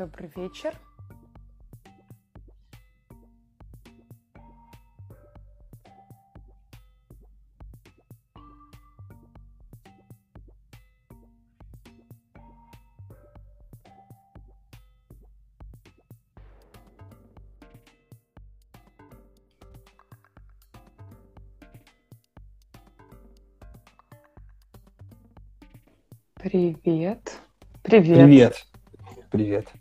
Добрый вечер. Привет. Привет. Привет. Привет.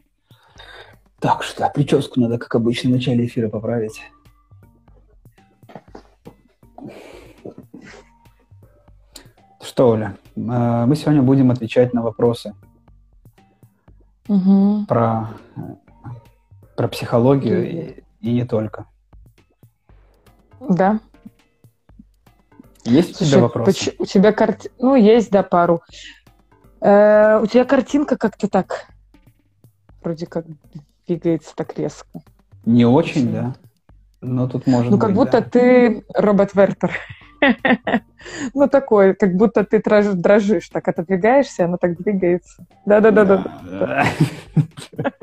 Так что, прическу надо, как обычно, в начале эфира поправить. Что, Оля, э, мы сегодня будем отвечать на вопросы Мгм. про, про психологию и, и не только. Да. Есть у тебя Слушай, вопросы? у тебя карти... Ну, есть, да, пару. Э, у тебя картинка как-то так вроде как двигается так резко. Не очень, Почему? да? Но тут может Ну, быть, как будто да. ты робот Вертер. Ну, такой, как будто ты дрож- дрожишь, так отодвигаешься, оно так двигается. Да-да-да-да. Да.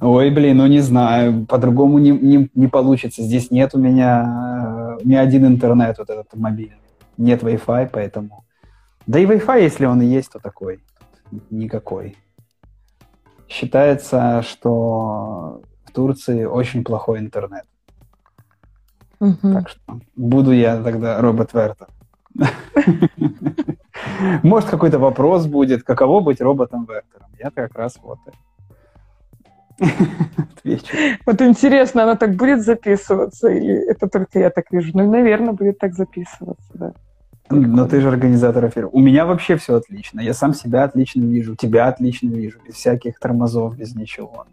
Ой, блин, ну не знаю, по-другому не, не, не получится. Здесь нет у меня э, ни один интернет вот этот мобильный. Нет Wi-Fi, поэтому... Да и Wi-Fi, если он и есть, то такой. Никакой. Считается, что в Турции очень плохой интернет. Мгм. Так что буду я тогда робот Вертер. Может, какой-то вопрос будет, каково быть роботом Вертером. Я как раз вот и отвечу. Вот интересно, она так будет записываться, или это только я так вижу? Ну, наверное, будет так записываться, да. Но ты же организатор эфира. У меня вообще все отлично. Я сам себя отлично вижу, тебя отлично вижу, без всяких тормозов, без ничего.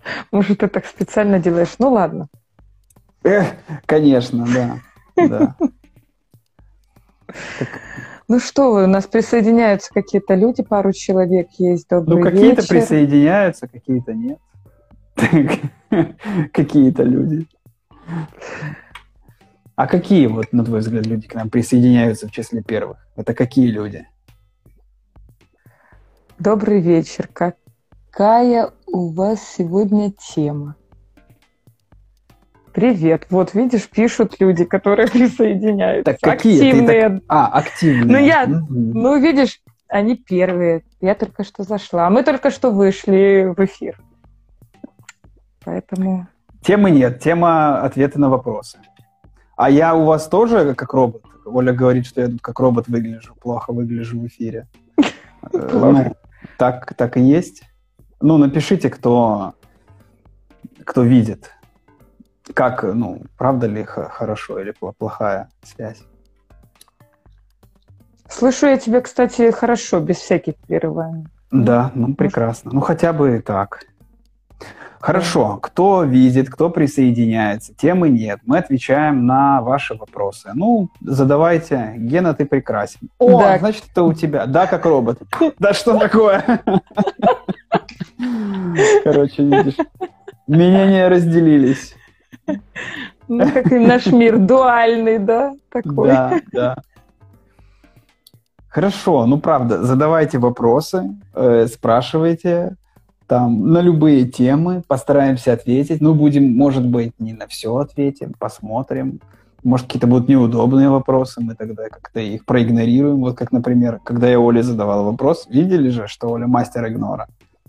Ну, Может, ты так специально делаешь? Ну, ладно. Эх, конечно, да. да. Ну что вы, у нас присоединяются какие-то люди, пару человек есть. Добрый Ну, какие-то присоединяются, какие-то нет. Какие-то люди. А какие, вот, на твой взгляд, люди к нам присоединяются в числе первых? Это какие люди? Добрый вечер. Какая у вас сегодня тема? Привет. Вот, видишь, пишут люди, которые присоединяются. Так какие? Ты Активные. А, активные. Ну, я-. Ну, видишь, они первые. Я только что зашла. Мы только что вышли в эфир. Поэтому... Темы нет, тема ответы на вопросы. А я у вас тоже как робот? Оля говорит, что я тут как робот выгляжу, плохо выгляжу в эфире. Э, Ну, так, так и есть. Ну, напишите, кто, кто видит. Как, ну, правда ли хорошо или плохая связь? Слышу я тебя, кстати, хорошо, без всяких прерываний. Да, ну прекрасно. Ну хотя бы так. Хорошо, кто видит, кто присоединяется, темы нет. Мы отвечаем на ваши вопросы. Ну, задавайте. Гена, ты прекрасен. О, Да. значит, это у тебя. Да, как робот. Да что такое? Короче, видишь, мнения разделились. Ну, как и наш мир дуальный, да? Такой. Да, да. Хорошо, ну правда, задавайте вопросы, э, спрашивайте там на любые темы, постараемся ответить. Ну, будем, может быть, не на все ответим, посмотрим. Может, какие-то будут неудобные вопросы, мы тогда как-то их проигнорируем. Вот как, например, когда я Оле задавал вопрос, видели же, что Оля мастер игнора?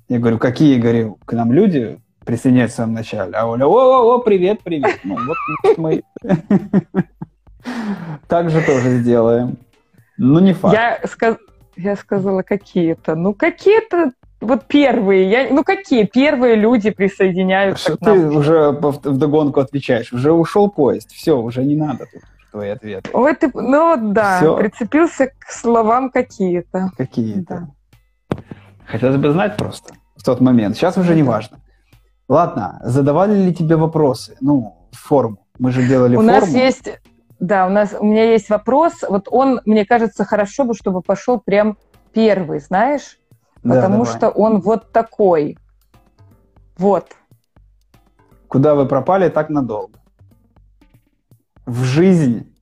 Я говорю, какие, говорю, к нам люди присоединяются в самом начале? А Оля, о-о-о, привет, привет. Ну, вот мы так же тоже сделаем. Ну, не факт. Я, я сказала какие-то. Ну, какие-то вот первые. Я... Ну, какие первые люди присоединяются Что к нам? ты уже в догонку отвечаешь? Уже ушел поезд. Все, уже не надо тут твои ответы. Ой, ты, ну да, Всё. прицепился к словам какие-то. Какие-то. Хотелось бы знать просто в тот момент. Сейчас уже не важно. Ладно, задавали ли тебе вопросы? Ну, в форму. Мы же делали У форму. нас есть, да, у нас, у меня есть вопрос. Вот он, мне кажется, хорошо бы, чтобы пошел прям первый, знаешь? Да, Потому давай. что он вот такой. Вот. Куда вы пропали так надолго? В жизнь.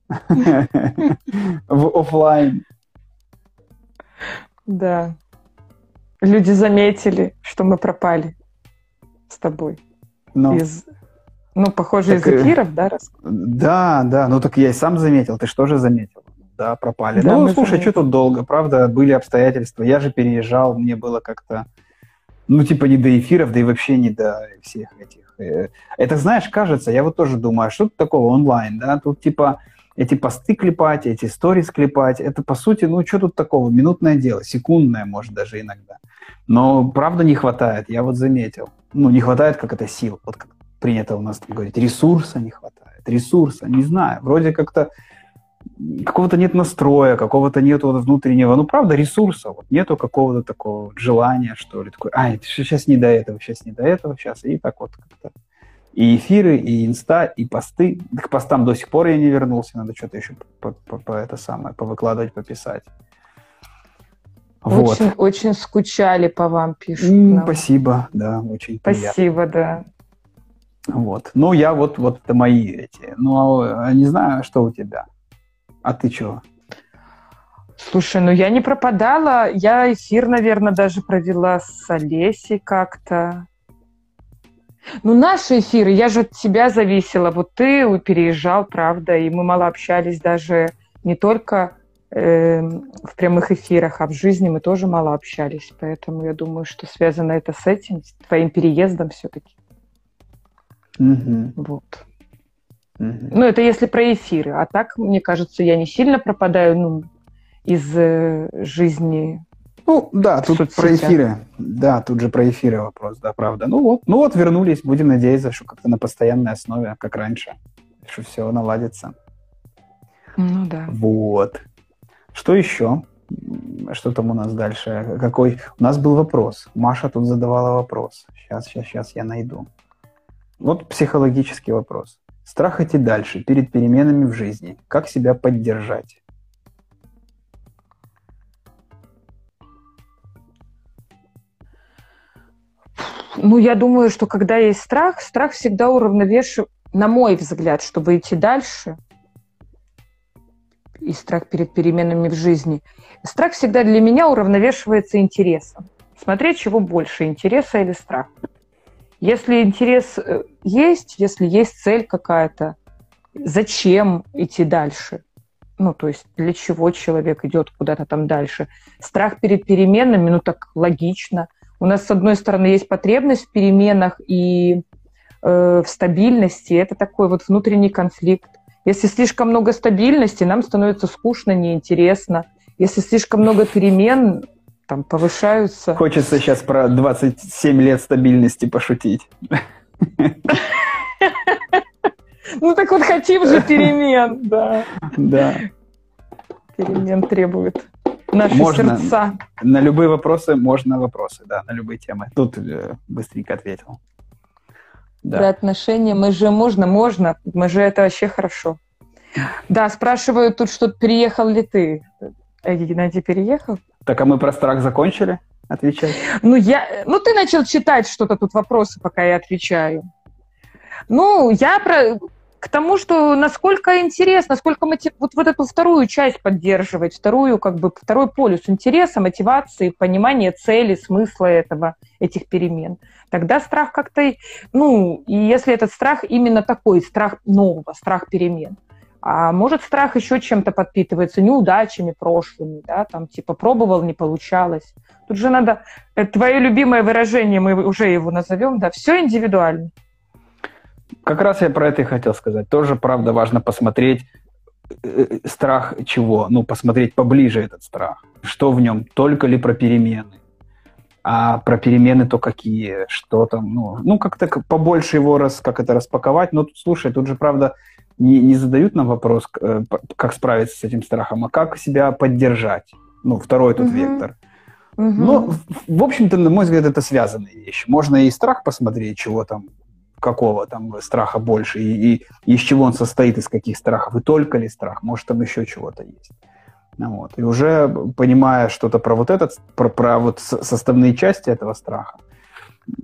В офлайн. Да. люди заметили, что мы пропали с тобой. Ну, Из, ну, похоже, Так, из э, эфиров, да? рас- да, да, ну так я и сам заметил, ты что же заметил? Да, пропали. Да, ну, слушай, что тут долго, правда, были обстоятельства. Я же переезжал, мне было как-то, ну, типа не до эфиров, да и вообще не до всех этих. э, Это, знаешь, кажется, я вот тоже думаю, а что тут такого онлайн, да? Тут типа эти посты клепать, эти сторис клепать, это по сути, ну, что тут такого? Минутное дело, секундное, может, даже иногда. Но правда не хватает, я вот заметил. Ну, не хватает, как это сил, вот как принято у нас там говорить, ресурса не хватает, ресурса, не знаю, вроде как-то какого-то нет настроя, какого-то нет вот внутреннего, ну, правда, ресурса, вот нету какого-то такого желания, что ли, такой, ай, сейчас не до этого, сейчас не до этого, сейчас, и так вот как-то. И эфиры, и инста, и посты. К постам до сих пор я не вернулся, надо что-то еще по, по- по это самое, повыкладывать, пописать. Вот. Очень, очень скучали по вам, пишут. Нам. Спасибо, да, очень приятно. Спасибо, да. Вот. Ну, я вот, вот это мои эти. Ну, а не знаю, что у тебя. А ты чего? Слушай, ну я не пропадала. Я эфир, наверное, даже провела с Олесей как-то. Ну, наши эфиры, я же от тебя зависела. Вот ты переезжал, правда, и мы мало общались даже не только эм, в прямых эфирах, а в жизни мы тоже мало общались. Поэтому я думаю, что связано это с этим, с твоим переездом все-таки. Мгм, Вот. Ну, это если про эфиры. А так, мне кажется, я не сильно пропадаю ну, из э, жизни. Ну, да, тут соцсетях. про эфиры. Да, тут же про эфиры вопрос, да, правда. Ну вот, ну вот вернулись, будем надеяться, что как-то на постоянной основе, как раньше, что все наладится. Ну да. Вот. Что еще? Что там у нас дальше? Какой? У нас был вопрос. Маша тут задавала вопрос. Сейчас, сейчас, сейчас я найду. Вот психологический вопрос. Страх идти дальше, перед переменами в жизни. Как себя поддержать? Ну, я думаю, что когда есть страх, страх всегда уравновешивает, на мой взгляд, чтобы идти дальше, и страх перед переменами в жизни, страх всегда для меня уравновешивается интересом. Смотреть, чего больше, интереса или страх. Если интерес э, есть, если есть цель какая-то, зачем идти дальше? Ну, то есть для чего человек идет куда-то там дальше? Страх перед переменами, ну так логично. У нас, с одной стороны, есть потребность в переменах и э, в стабильности. Это такой вот внутренний конфликт. Если слишком много стабильности, нам становится скучно, неинтересно. Если слишком много перемен, там повышаются. Хочется сейчас про 27 лет стабильности пошутить. Ну так вот хотим же перемен, да. Да. Перемен требует наши Можно. сердца. На любые вопросы можно вопросы, да, на любые темы. Тут э, быстренько ответил. Про Да. отношения мы же можно, можно. Мы же это вообще хорошо. Да, спрашивают тут, что переехал ли ты. Э, Геннадий переехал? Так, а мы про страх закончили отвечать? Ну, я, ну, ты начал читать что-то тут, вопросы, пока я отвечаю. Ну, я про, к тому, что насколько интересно, насколько мотив... вот, вот эту вторую часть поддерживать, вторую, как бы, второй полюс интереса, мотивации, понимания цели, смысла этого, этих перемен. Тогда страх как-то, ну, и если этот страх именно такой, страх нового, страх перемен, а может, страх еще чем-то подпитывается, неудачами прошлыми, да, там, типа, пробовал, не получалось. Тут же надо, э, твое любимое выражение, мы уже его назовем, да, все индивидуально. Как раз я про это и хотел сказать. Тоже, правда, важно посмотреть э, страх чего. Ну, посмотреть поближе этот страх. Что в нем? Только ли про перемены? А про перемены то какие? Что там? Ну, ну как-то побольше его раз, как это распаковать. Но тут, слушай, тут же, правда, не, не задают нам вопрос, э, как справиться с этим страхом, а как себя поддержать. Ну, второй тут Мгм. вектор. Мгм. Ну, в- общем-то, на мой взгляд, это связанные вещи. Можно и страх посмотреть, чего там, какого там страха больше, и, и из чего он состоит, из каких страхов, и только ли страх, может, там еще чего-то есть. Ну, вот. И уже понимая что-то про вот этот, про, про вот составные части этого страха,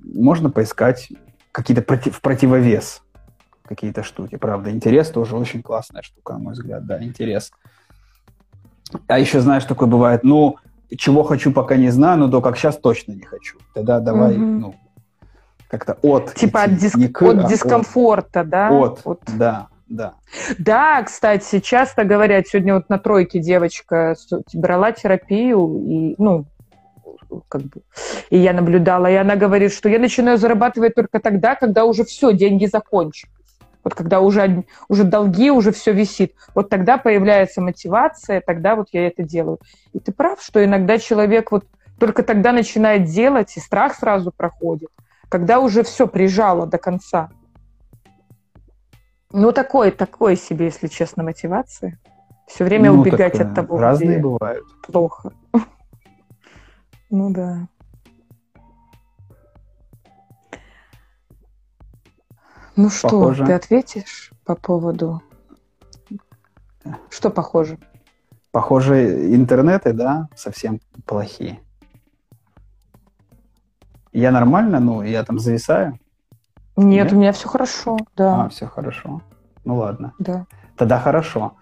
можно поискать какие-то проти- в противовес какие-то штуки. Правда, интерес тоже очень классная штука, на мой взгляд, да, интерес. А еще, знаешь, такое бывает, ну, чего хочу, пока не знаю, но то, как сейчас, точно не хочу. Тогда давай, угу. ну, как-то от. Типа идти, от, диск... к, от а дискомфорта, от. да? От, от, да, да. Да, кстати, часто говорят, сегодня вот на тройке девочка брала терапию, и, ну, как бы, и я наблюдала, и она говорит, что я начинаю зарабатывать только тогда, когда уже все, деньги закончились. Вот когда уже, уже долги, уже все висит. Вот тогда появляется мотивация, тогда вот я это делаю. И ты прав, что иногда человек вот только тогда начинает делать, и страх сразу проходит, когда уже все прижало до конца. Ну, такой, такой себе, если честно, мотивация. Все время ну, убегать от того, разные где бывают. плохо. Ну да. Ну что, похоже. ты ответишь по поводу... Что похоже? Похоже, интернеты, да, совсем плохие. Я нормально, ну, я там зависаю? Нет, Нет? у меня все хорошо, да. А, все хорошо. Ну ладно. Да. Тогда хорошо.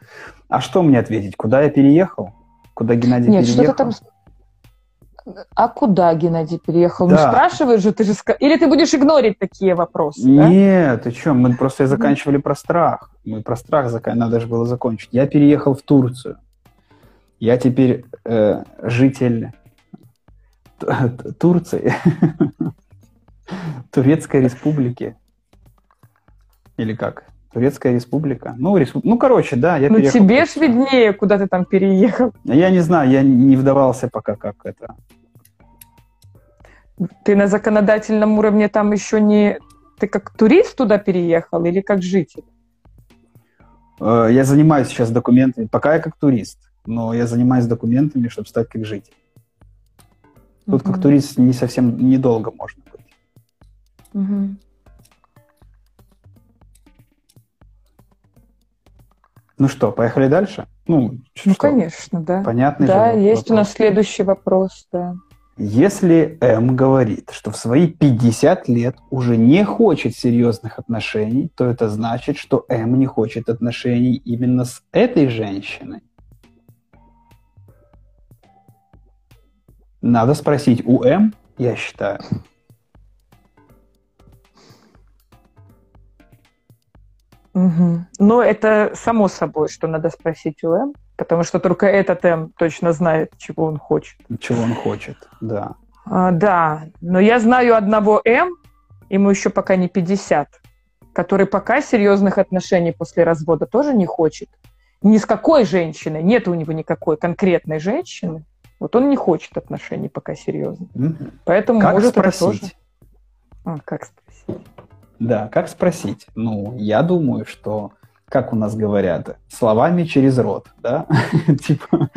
А что мне ответить? Куда я переехал? Куда Геннадий Нет, переехал? Что-то там а куда Геннадий переехал? Ну, да. Ну, спрашиваешь же, ты же... Или ты будешь игнорить такие вопросы, Нет, да? ты что, мы просто заканчивали про страх. Мы про страх зак... надо же было закончить. Я переехал в Турцию. Я теперь э, житель Турции, Турецкой республики. Или как? Турецкая республика. Ну, респу... ну короче, да, я Ну, тебе ж виднее, куда ты там переехал. Я не знаю, я не вдавался пока, как это. Ты на законодательном уровне там еще не... Ты как турист туда переехал или как житель? Э, я занимаюсь сейчас документами, пока я как турист, но я занимаюсь документами, чтобы стать как житель. Тут угу. как турист не совсем недолго можно быть. Угу. Ну что, поехали дальше? Ну, ну конечно, да. Понятный Да, же есть вопрос. у нас следующий вопрос, да. Если М говорит, что в свои 50 лет уже не хочет серьезных отношений, то это значит, что М не хочет отношений именно с этой женщиной. Надо спросить у М, я считаю. Угу. Но это само собой, что надо спросить у М, потому что только этот М точно знает, чего он хочет. Чего он хочет, да. А, да, но я знаю одного М, ему еще пока не 50, который пока серьезных отношений после развода тоже не хочет. Ни с какой женщиной, нет у него никакой конкретной женщины. Вот он не хочет отношений пока серьезно. Угу. Поэтому как может спросить? это тоже... А, как спросить? Да, как спросить? Ну, я думаю, что, как у нас говорят, словами через рот, да? Типа...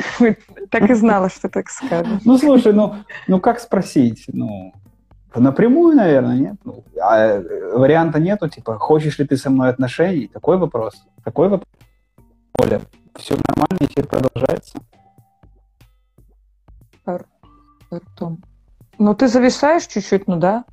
Так и знала, что так скажешь. Ну, слушай, ну, ну как спросить? Ну, напрямую, наверное, нет. Ну, а варианта нету, типа, хочешь ли ты со мной отношений? Такой вопрос. Такой вопрос. Оля, все нормально, эфир продолжается. Артем. Ну, ты зависаешь чуть-чуть, ну да.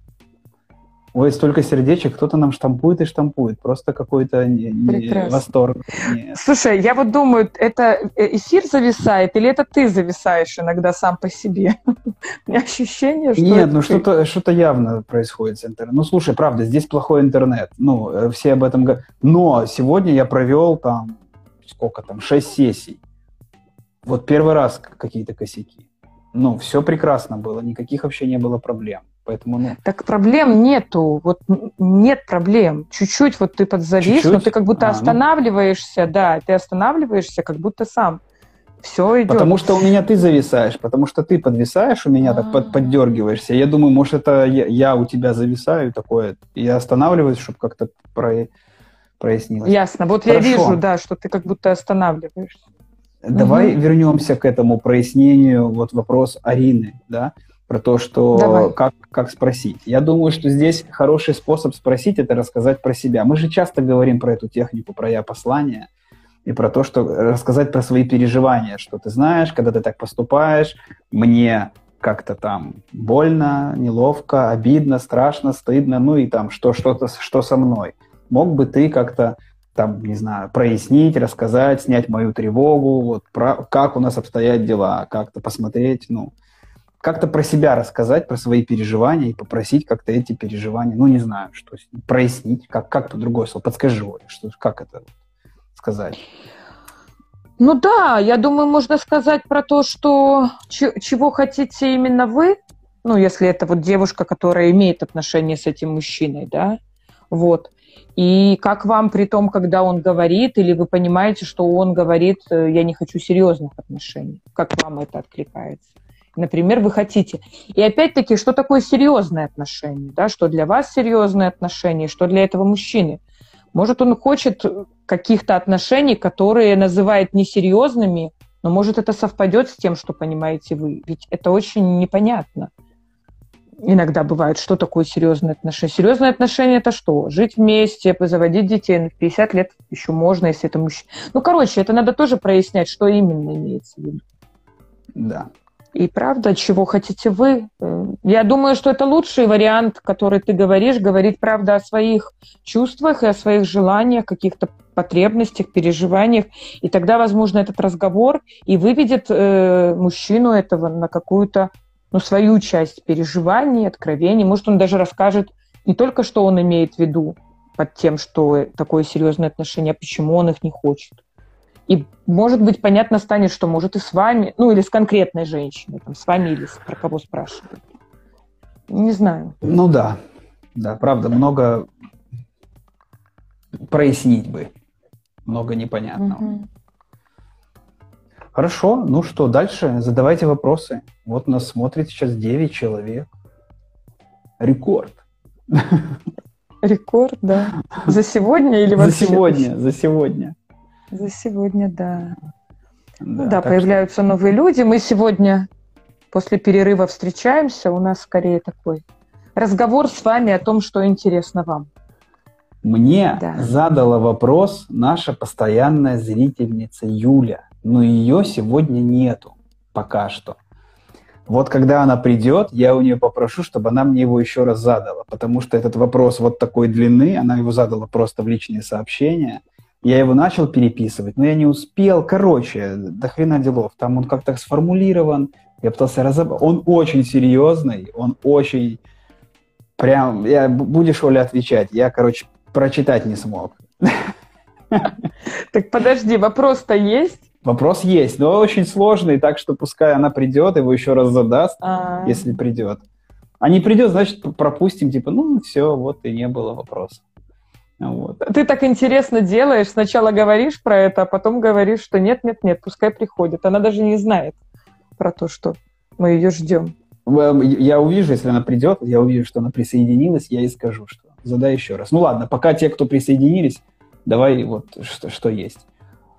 Ой, столько сердечек, кто-то нам штампует и штампует. Просто какой-то не, не восторг. Нет. Слушай, я вот думаю, это эфир зависает или это ты зависаешь иногда сам по себе? У меня ощущение, что Нет, ну что-то что явно происходит с интернетом. Ну, слушай, правда, здесь плохой интернет. Ну, э, все об этом говорят. Но сегодня я провел там, сколько там, шесть сессий. Вот первый раз какие-то косяки. Ну, все прекрасно было, никаких вообще не было проблем. Поэтому, ну... Так проблем нету, вот нет проблем. Чуть-чуть вот ты подзавис, Чуть-чуть? но ты как будто а, ну. останавливаешься, ну... да, ты останавливаешься, как будто сам. Все идет. Потому что у меня ты зависаешь, потому что ты подвисаешь, у меня А-а-а. так под, а. поддергиваешься. Я думаю, может, это я, я у тебя зависаю такое. Я останавливаюсь, чтобы как-то про, прояснилось. Ясно. Вот Хорошо. я вижу, да, что ты как будто останавливаешься. Давай угу. вернемся к этому прояснению, вот вопрос Арины, да про то, что как, как спросить. Я думаю, что здесь хороший способ спросить – это рассказать про себя. Мы же часто говорим про эту технику, про «я-послание», и про то, что рассказать про свои переживания, что ты знаешь, когда ты так поступаешь, мне как-то там больно, неловко, обидно, страшно, стыдно, ну и там что, что-то, что со мной. Мог бы ты как-то там, не знаю, прояснить, рассказать, снять мою тревогу, вот, про, как у нас обстоят дела, как-то посмотреть, ну, как-то про себя рассказать, про свои переживания и попросить как-то эти переживания, ну, не знаю, что прояснить, как, как по другое слово, подскажи, что, как это сказать? Ну да, я думаю, можно сказать про то, что чего хотите именно вы, ну, если это вот девушка, которая имеет отношение с этим мужчиной, да, вот. И как вам при том, когда он говорит, или вы понимаете, что он говорит, э, я не хочу серьезных отношений, как вам это откликается? Например, вы хотите. И опять-таки, что такое серьезные отношения? Да? Что для вас серьезные отношения, что для этого мужчины? Может, он хочет каких-то отношений, которые называет несерьезными, но может это совпадет с тем, что понимаете вы. Ведь это очень непонятно. Иногда бывает, что такое серьезные отношения. Серьезные отношения это что? Жить вместе, заводить детей. Ну, в 50 лет еще можно, если это мужчина. Ну, короче, это надо тоже прояснять, что именно имеется в виду. Да. И правда, чего хотите вы? Э, я думаю, что это лучший вариант, который ты говоришь, говорить правда о своих чувствах и о своих желаниях, каких-то потребностях, переживаниях. И тогда, возможно, этот разговор и выведет э, мужчину этого на какую-то ну, свою часть переживаний, откровений. Может, он даже расскажет не только, что он имеет в виду под тем, что такое серьезное отношение, а почему он их не хочет. И, может быть, понятно станет, что может и с вами, ну или с конкретной женщиной, там, с вами или с, про кого спрашивают. Не знаю. Ну да, да, правда, много прояснить бы, много непонятного. Угу. Хорошо, ну что, дальше задавайте вопросы. Вот нас смотрит сейчас 9 человек. Рекорд. Рекорд, да. За сегодня или вообще? За сегодня, за сегодня. За сегодня, да. Да, ну, да появляются что... новые люди. Мы сегодня после перерыва встречаемся. У нас скорее такой разговор с вами о том, что интересно вам. Мне да. задала вопрос наша постоянная зрительница Юля, но ее сегодня нету пока что. Вот когда она придет, я у нее попрошу, чтобы она мне его еще раз задала, потому что этот вопрос вот такой длины, она его задала просто в личные сообщения – я его начал переписывать, но я не успел. Короче, до хрена делов. Там он как-то сформулирован. Я пытался разобрать. Он очень серьезный, он очень... Прям, я, будешь, Оля, отвечать. Я, короче, прочитать не смог. Так подожди, вопрос-то есть? Вопрос есть, но очень сложный, так что пускай она придет, его еще раз задаст, А-а-а. если придет. А не придет, значит, пропустим, типа, ну, все, вот и не было вопроса. Вот. Ты так интересно делаешь, сначала говоришь про это, а потом говоришь, что нет, нет, нет, пускай приходит. Она даже не знает про то, что мы ее ждем. Я увижу, если она придет, я увижу, что она присоединилась, я ей скажу, что задай еще раз. Ну ладно, пока те, кто присоединились, давай вот что, что есть.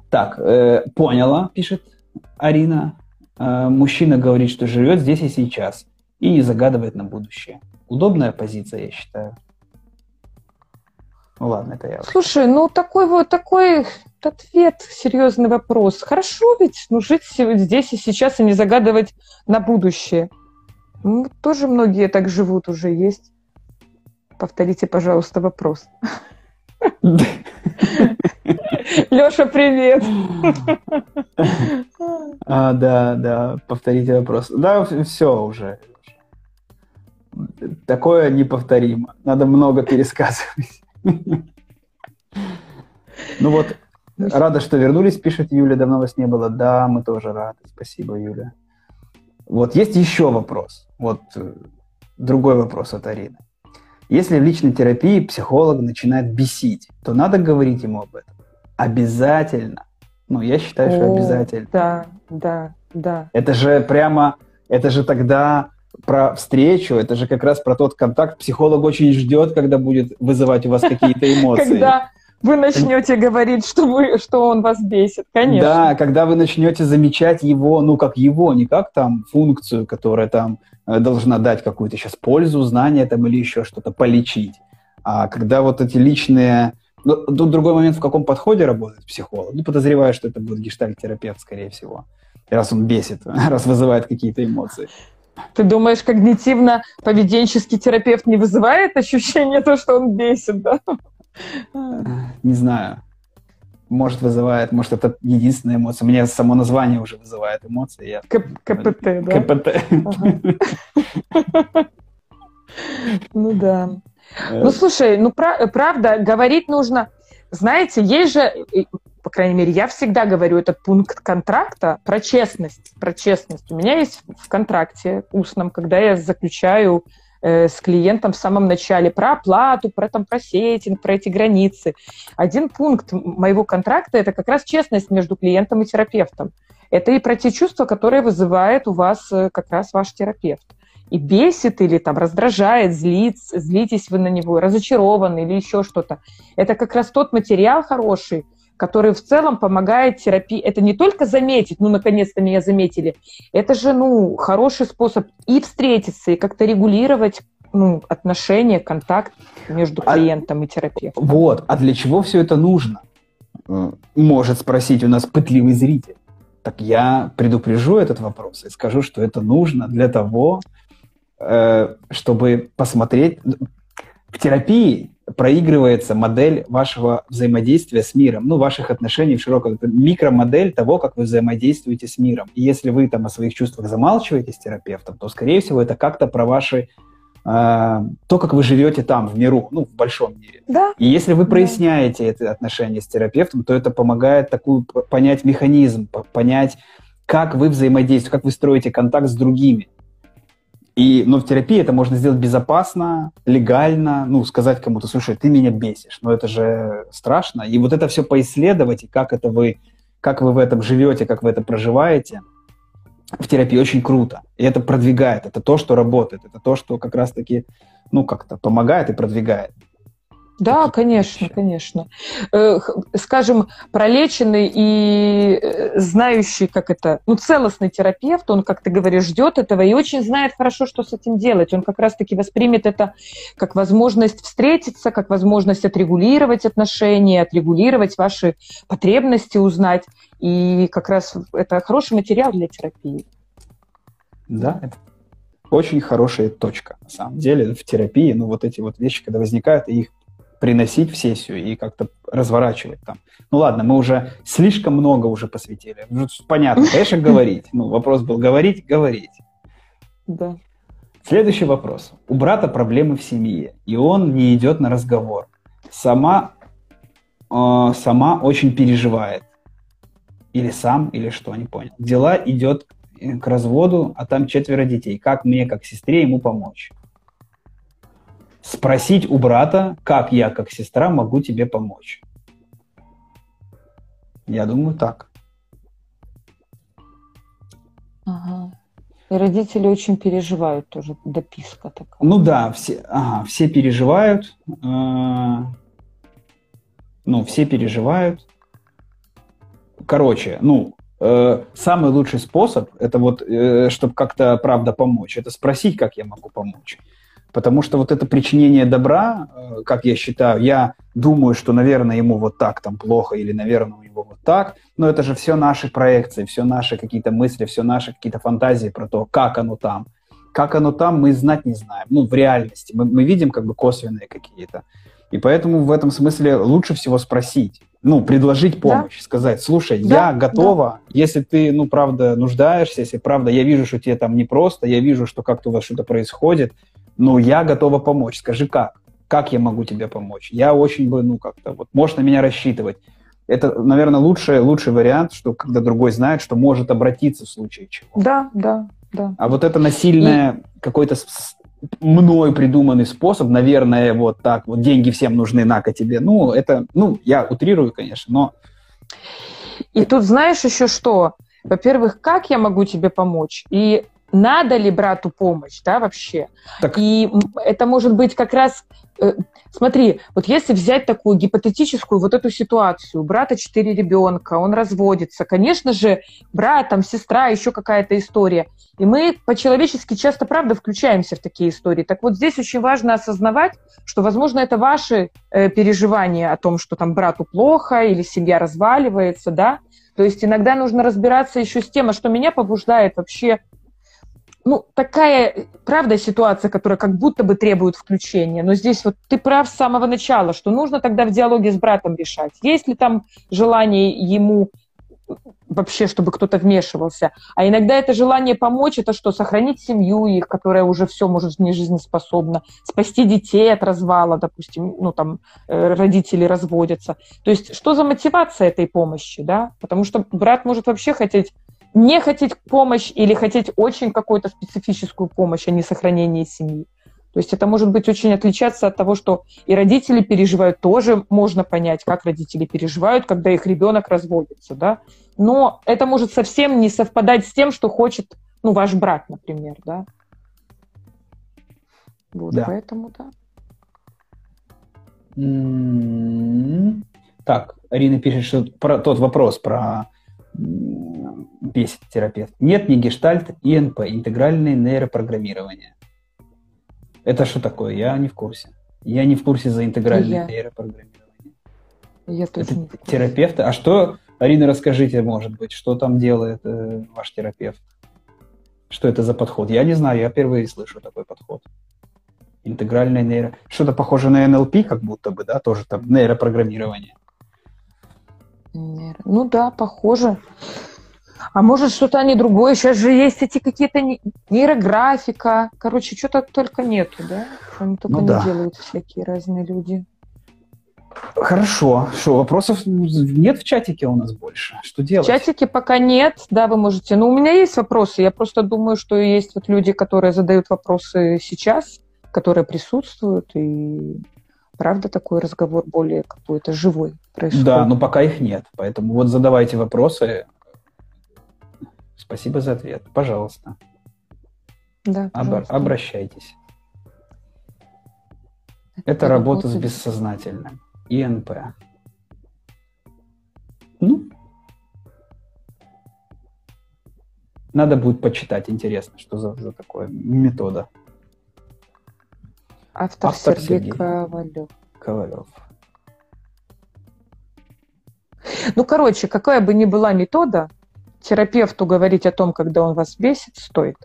Так, э, поняла, пишет Арина. Э, мужчина говорит, что живет здесь и сейчас и не загадывает на будущее. Удобная позиция, я считаю. Ну ладно, это я. Слушай, ну такой вот такой ответ, серьезный вопрос. Хорошо ведь, ну жить здесь и сейчас и не загадывать на будущее. Ну, тоже многие так живут уже, есть. Повторите, пожалуйста, вопрос. Леша, привет. А, да, да, повторите вопрос. Да, все уже. Такое неповторимо. Надо много пересказывать. Ну вот, рада, что вернулись, пишет Юля, давно вас не было. Да, мы тоже рады. Спасибо, Юля. Вот есть еще вопрос. Вот э, другой вопрос от Арины. Если в личной терапии психолог начинает бесить, то надо говорить ему об этом. Обязательно. Ну, я считаю, что обязательно. Да, да, да. Это же прямо, это же тогда про встречу, это же как раз про тот контакт. Психолог очень ждет, когда будет вызывать у вас какие-то эмоции. Когда вы начнете говорить, что, вы, что он вас бесит, конечно. Да, когда вы начнете замечать его, ну, как его, не как там функцию, которая там э, должна дать какую-то сейчас пользу, знание там или еще что-то, полечить. А когда вот эти личные... Ну, тут другой момент, в каком подходе работает психолог. Ну, подозреваю, что это будет гештальт-терапевт, скорее всего. Раз он бесит, раз вызывает какие-то эмоции. Ты думаешь, когнитивно-поведенческий терапевт не вызывает ощущение то, что он бесит, да? Не знаю. может, вызывает, может, это единственная эмоция. Мне само название уже вызывает эмоции. Я... КПТ, да? КПТ. Ну да. Э. Ну слушай, ну правда, говорить нужно... Знаете, есть же, по крайней мере, я всегда говорю этот пункт контракта про честность. Про честность. У меня есть в контракте устном, когда я заключаю Э, с клиентом в самом начале про оплату, про, там, про сетинг, про эти границы. Один пункт моего контракта – это как раз честность между клиентом и терапевтом. Это и про те чувства, которые вызывает у вас э, как раз ваш терапевт. И бесит или там раздражает, злит, злитесь вы на него, разочарованы или еще что-то. Это как раз тот материал хороший, который в целом помогает терапии. Это не только заметить, ну, наконец-то меня заметили, это же, ну, хороший способ и встретиться, и как-то регулировать ну, отношения, контакт между а клиентом а, и терапевтом. Вот, а для чего все это нужно? Э, может спросить у нас пытливый зритель. Так я предупрежу этот вопрос и скажу, что это нужно для того, э, чтобы посмотреть. В терапии проигрывается модель вашего взаимодействия с миром, ну, ваших отношений в широком, микромодель того, как вы взаимодействуете с миром. И если вы там о своих чувствах замалчиваете с терапевтом, то, скорее всего, это как-то про ваши э, то, как вы живете там, в миру, ну, в большом мире. Да. И если вы проясняете да. это отношение с терапевтом, то это помогает такую понять механизм, понять, как вы взаимодействуете, как вы строите контакт с другими. И, но в терапии это можно сделать безопасно, легально, ну, сказать кому-то, слушай, ты меня бесишь, но это же страшно. И вот это все поисследовать, и как это вы, как вы в этом живете, как вы это проживаете, в терапии очень круто. И это продвигает, это то, что работает, это то, что как раз-таки, ну, как-то помогает и продвигает. Да, конечно, конечно. Э, скажем, пролеченный и э, знающий, как это, ну, целостный терапевт, он, как ты говоришь, ждет этого и очень знает хорошо, что с этим делать. Он как раз-таки воспримет это как возможность встретиться, как возможность отрегулировать отношения, отрегулировать ваши потребности, узнать. И как раз это хороший материал для терапии. Да, это очень хорошая точка, на самом деле, в терапии. Ну, вот эти вот вещи, когда возникают, и их приносить в сессию и как-то разворачивать там. Ну ладно, мы уже слишком много уже посвятили. Ну, понятно, конечно, говорить. Ну, вопрос был говорить, говорить. Да. Следующий вопрос. У брата проблемы в семье, и он не идет на разговор. Сама, э, сама очень переживает. Или сам, или что, не понял. Дела идет к разводу, а там четверо детей. Как мне, как сестре, ему помочь? Спросить у брата, как я, как сестра, могу тебе помочь. Я думаю, так. Ага. И родители очень переживают тоже, дописка такая. Ну да, все, ага, все переживают. Э, ну, все переживают. Короче, ну, э, самый лучший способ, это вот, э, чтобы как-то, правда, помочь, это спросить, как я могу помочь. Потому что вот это причинение добра, э, как я считаю, я думаю, что, наверное, ему вот так там плохо или, наверное, у него вот так, но это же все наши проекции, все наши какие-то мысли, все наши какие-то фантазии про то, как оно там. Как оно там, мы знать не знаем. Ну, в реальности. Мы, мы видим как бы косвенные какие-то. И поэтому в этом смысле лучше всего спросить, ну, предложить помощь, да. сказать, слушай, да, я готова, да. если ты, ну, правда, нуждаешься, если правда, я вижу, что тебе там непросто, я вижу, что как-то у вас что-то происходит, ну, я готова помочь. Скажи, как? Как я могу тебе помочь? Я очень бы, ну, как-то, вот, можешь на меня рассчитывать. Это, наверное, лучший, лучший вариант, что когда другой знает, что может обратиться в случае чего. Да, да, да. А вот это насильное, И... какой-то мной придуманный способ, наверное, вот так, вот деньги всем нужны, на-ка тебе. Ну, это, ну, я утрирую, конечно, но... И тут знаешь еще что? Во-первых, как я могу тебе помочь? И надо ли брату помощь, да, вообще. Так. И это может быть как раз, э, смотри, вот если взять такую гипотетическую вот эту ситуацию, у брата четыре ребенка, он разводится, конечно же, брат, там, сестра, еще какая-то история. И мы по-человечески часто, правда, включаемся в такие истории. Так вот здесь очень важно осознавать, что, возможно, это ваши э, переживания о том, что там брату плохо или семья разваливается, да, то есть иногда нужно разбираться еще с тем, а что меня побуждает вообще ну, такая, правда, ситуация, которая как будто бы требует включения, но здесь вот ты прав с самого начала, что нужно тогда в диалоге с братом решать. Есть ли там желание ему вообще, чтобы кто-то вмешивался. А иногда это желание помочь, это что, сохранить семью их, которая уже все может не жизнеспособна, спасти детей от развала, допустим, ну там э, родители разводятся. То есть что за мотивация этой помощи, да? Потому что брат может вообще хотеть не хотеть помощь или хотеть очень какую-то специфическую помощь, а не сохранение семьи. То есть это может быть очень отличаться от того, что и родители переживают, тоже можно понять, как родители переживают, когда их ребенок разводится, да. Но это может совсем не совпадать с тем, что хочет, ну, ваш брат, например, да. Вот, да. поэтому, да. М-м-м. Так, Арина пишет, что про тот вопрос про бесит терапевт. Нет, не гештальт, ИНП, интегральное нейропрограммирование. Это что такое? Я не в курсе. Я не в курсе за интегральное я. нейропрограммирование. Я тоже Это не терапевты. А что, Арина, расскажите, может быть, что там делает э, ваш терапевт? Что это за подход? Я не знаю, я впервые слышу такой подход. Интегральное нейро... Что-то похоже на НЛП, как будто бы, да, тоже там нейропрограммирование. Ну да, похоже. А может, что-то они другое. Сейчас же есть эти какие-то нейрографика. Короче, что-то только нету, да? Они только ну, не да. делают всякие разные люди. Хорошо. Что, вопросов нет в чатике у нас больше? Что делать? В чатике пока нет, да, вы можете. Но у меня есть вопросы. Я просто думаю, что есть вот люди, которые задают вопросы сейчас, которые присутствуют, и правда такой разговор более какой-то живой происходит. Да, но пока их нет. Поэтому вот задавайте вопросы, Спасибо за ответ. Пожалуйста. Да, пожалуйста. Об, обращайтесь. Это, Это работа, работа с бессознательным. ИНП. Ну, надо будет почитать. Интересно, что за, за такое метода. Автор, Автор Сергей, Сергей Ковалев. Ковалев. Ну, короче, какая бы ни была метода, терапевту говорить о том, когда он вас бесит, стоит.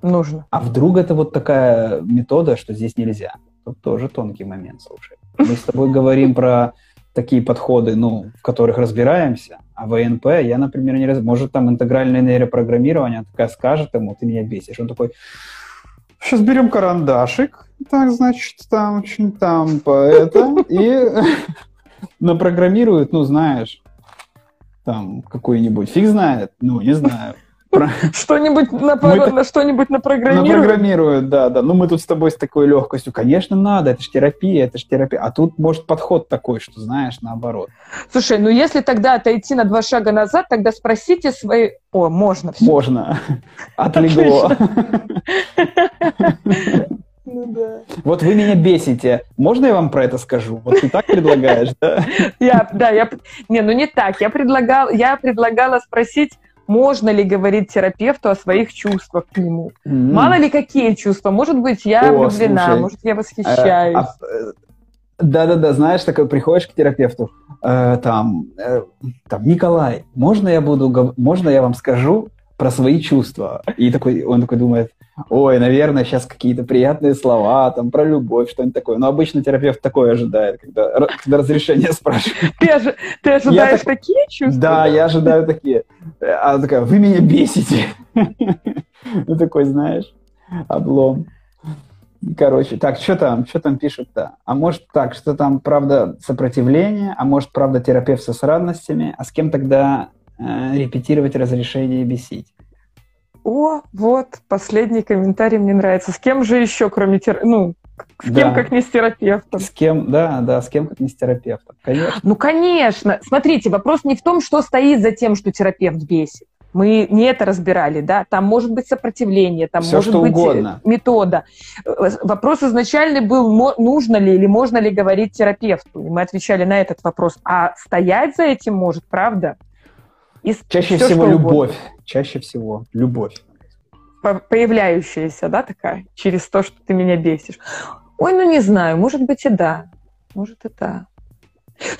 Нужно. А вдруг это вот такая метода, что здесь нельзя? Тут тоже тонкий момент, слушай. Мы с тобой говорим про такие подходы, ну, в которых разбираемся, а ВНП я, например, не раз... Может, там интегральное нейропрограммирование такая скажет ему, ты меня бесишь. Он такой, сейчас берем карандашик, так, значит, там, очень там, по это, и напрограммирует, ну, знаешь, там какой-нибудь, фиг знает, ну, не знаю. Что-нибудь на, на что-нибудь напрограммируют? Напрограммируют, да, да. Ну, мы тут с тобой с такой легкостью. Конечно, надо, это же терапия, это же терапия. А тут, может, подход такой, что, знаешь, наоборот. Слушай, ну, если тогда отойти на два шага назад, тогда спросите свои... О, можно все. Можно. Отлегло. Ну да. Вот вы меня бесите. Можно я вам про это скажу? Вот ты так предлагаешь, да? Я, да, я... Не, ну не так. Я, предлагал, я предлагала спросить, можно ли говорить терапевту о своих чувствах к нему. Mm-hmm. Мало ли какие чувства. Может быть, я о, влюблена, слушай, может, я восхищаюсь. А, а, да-да-да, знаешь, такой приходишь к терапевту, э, там, э, там, Николай, можно я буду, можно я вам скажу про свои чувства? И такой, он такой думает, ой, наверное, сейчас какие-то приятные слова, там, про любовь, что-нибудь такое. Но обычно терапевт такое ожидает, когда, когда разрешение спрашивает. Ты, ожи, ты ожидаешь так, такие чувства? Да, я ожидаю такие. А она такая, вы меня бесите. Ну, такой, знаешь, облом. Короче, так, что там, что там пишут-то? А может так, что там, правда, сопротивление, а может, правда, терапевт со сранностями, а с кем тогда э, репетировать разрешение бесить? О, вот, последний комментарий мне нравится. С кем же еще, кроме тер... ну, с да. кем, как не с терапевтом? С кем, да, да, с кем, как не с терапевтом, конечно. Ну, конечно. Смотрите, вопрос не в том, что стоит за тем, что терапевт бесит. Мы не это разбирали, да, там может быть сопротивление, там Все, может быть э, угодно. метода. Э, вопрос изначальный был, нужно ли или можно ли говорить терапевту. И мы отвечали на этот вопрос. А стоять за этим может, правда? И Чаще все, всего любовь. Угодно. Чаще всего любовь. Появляющаяся, да, такая, через то, что ты меня бесишь. Ой, ну не знаю, может быть и да. Может и да.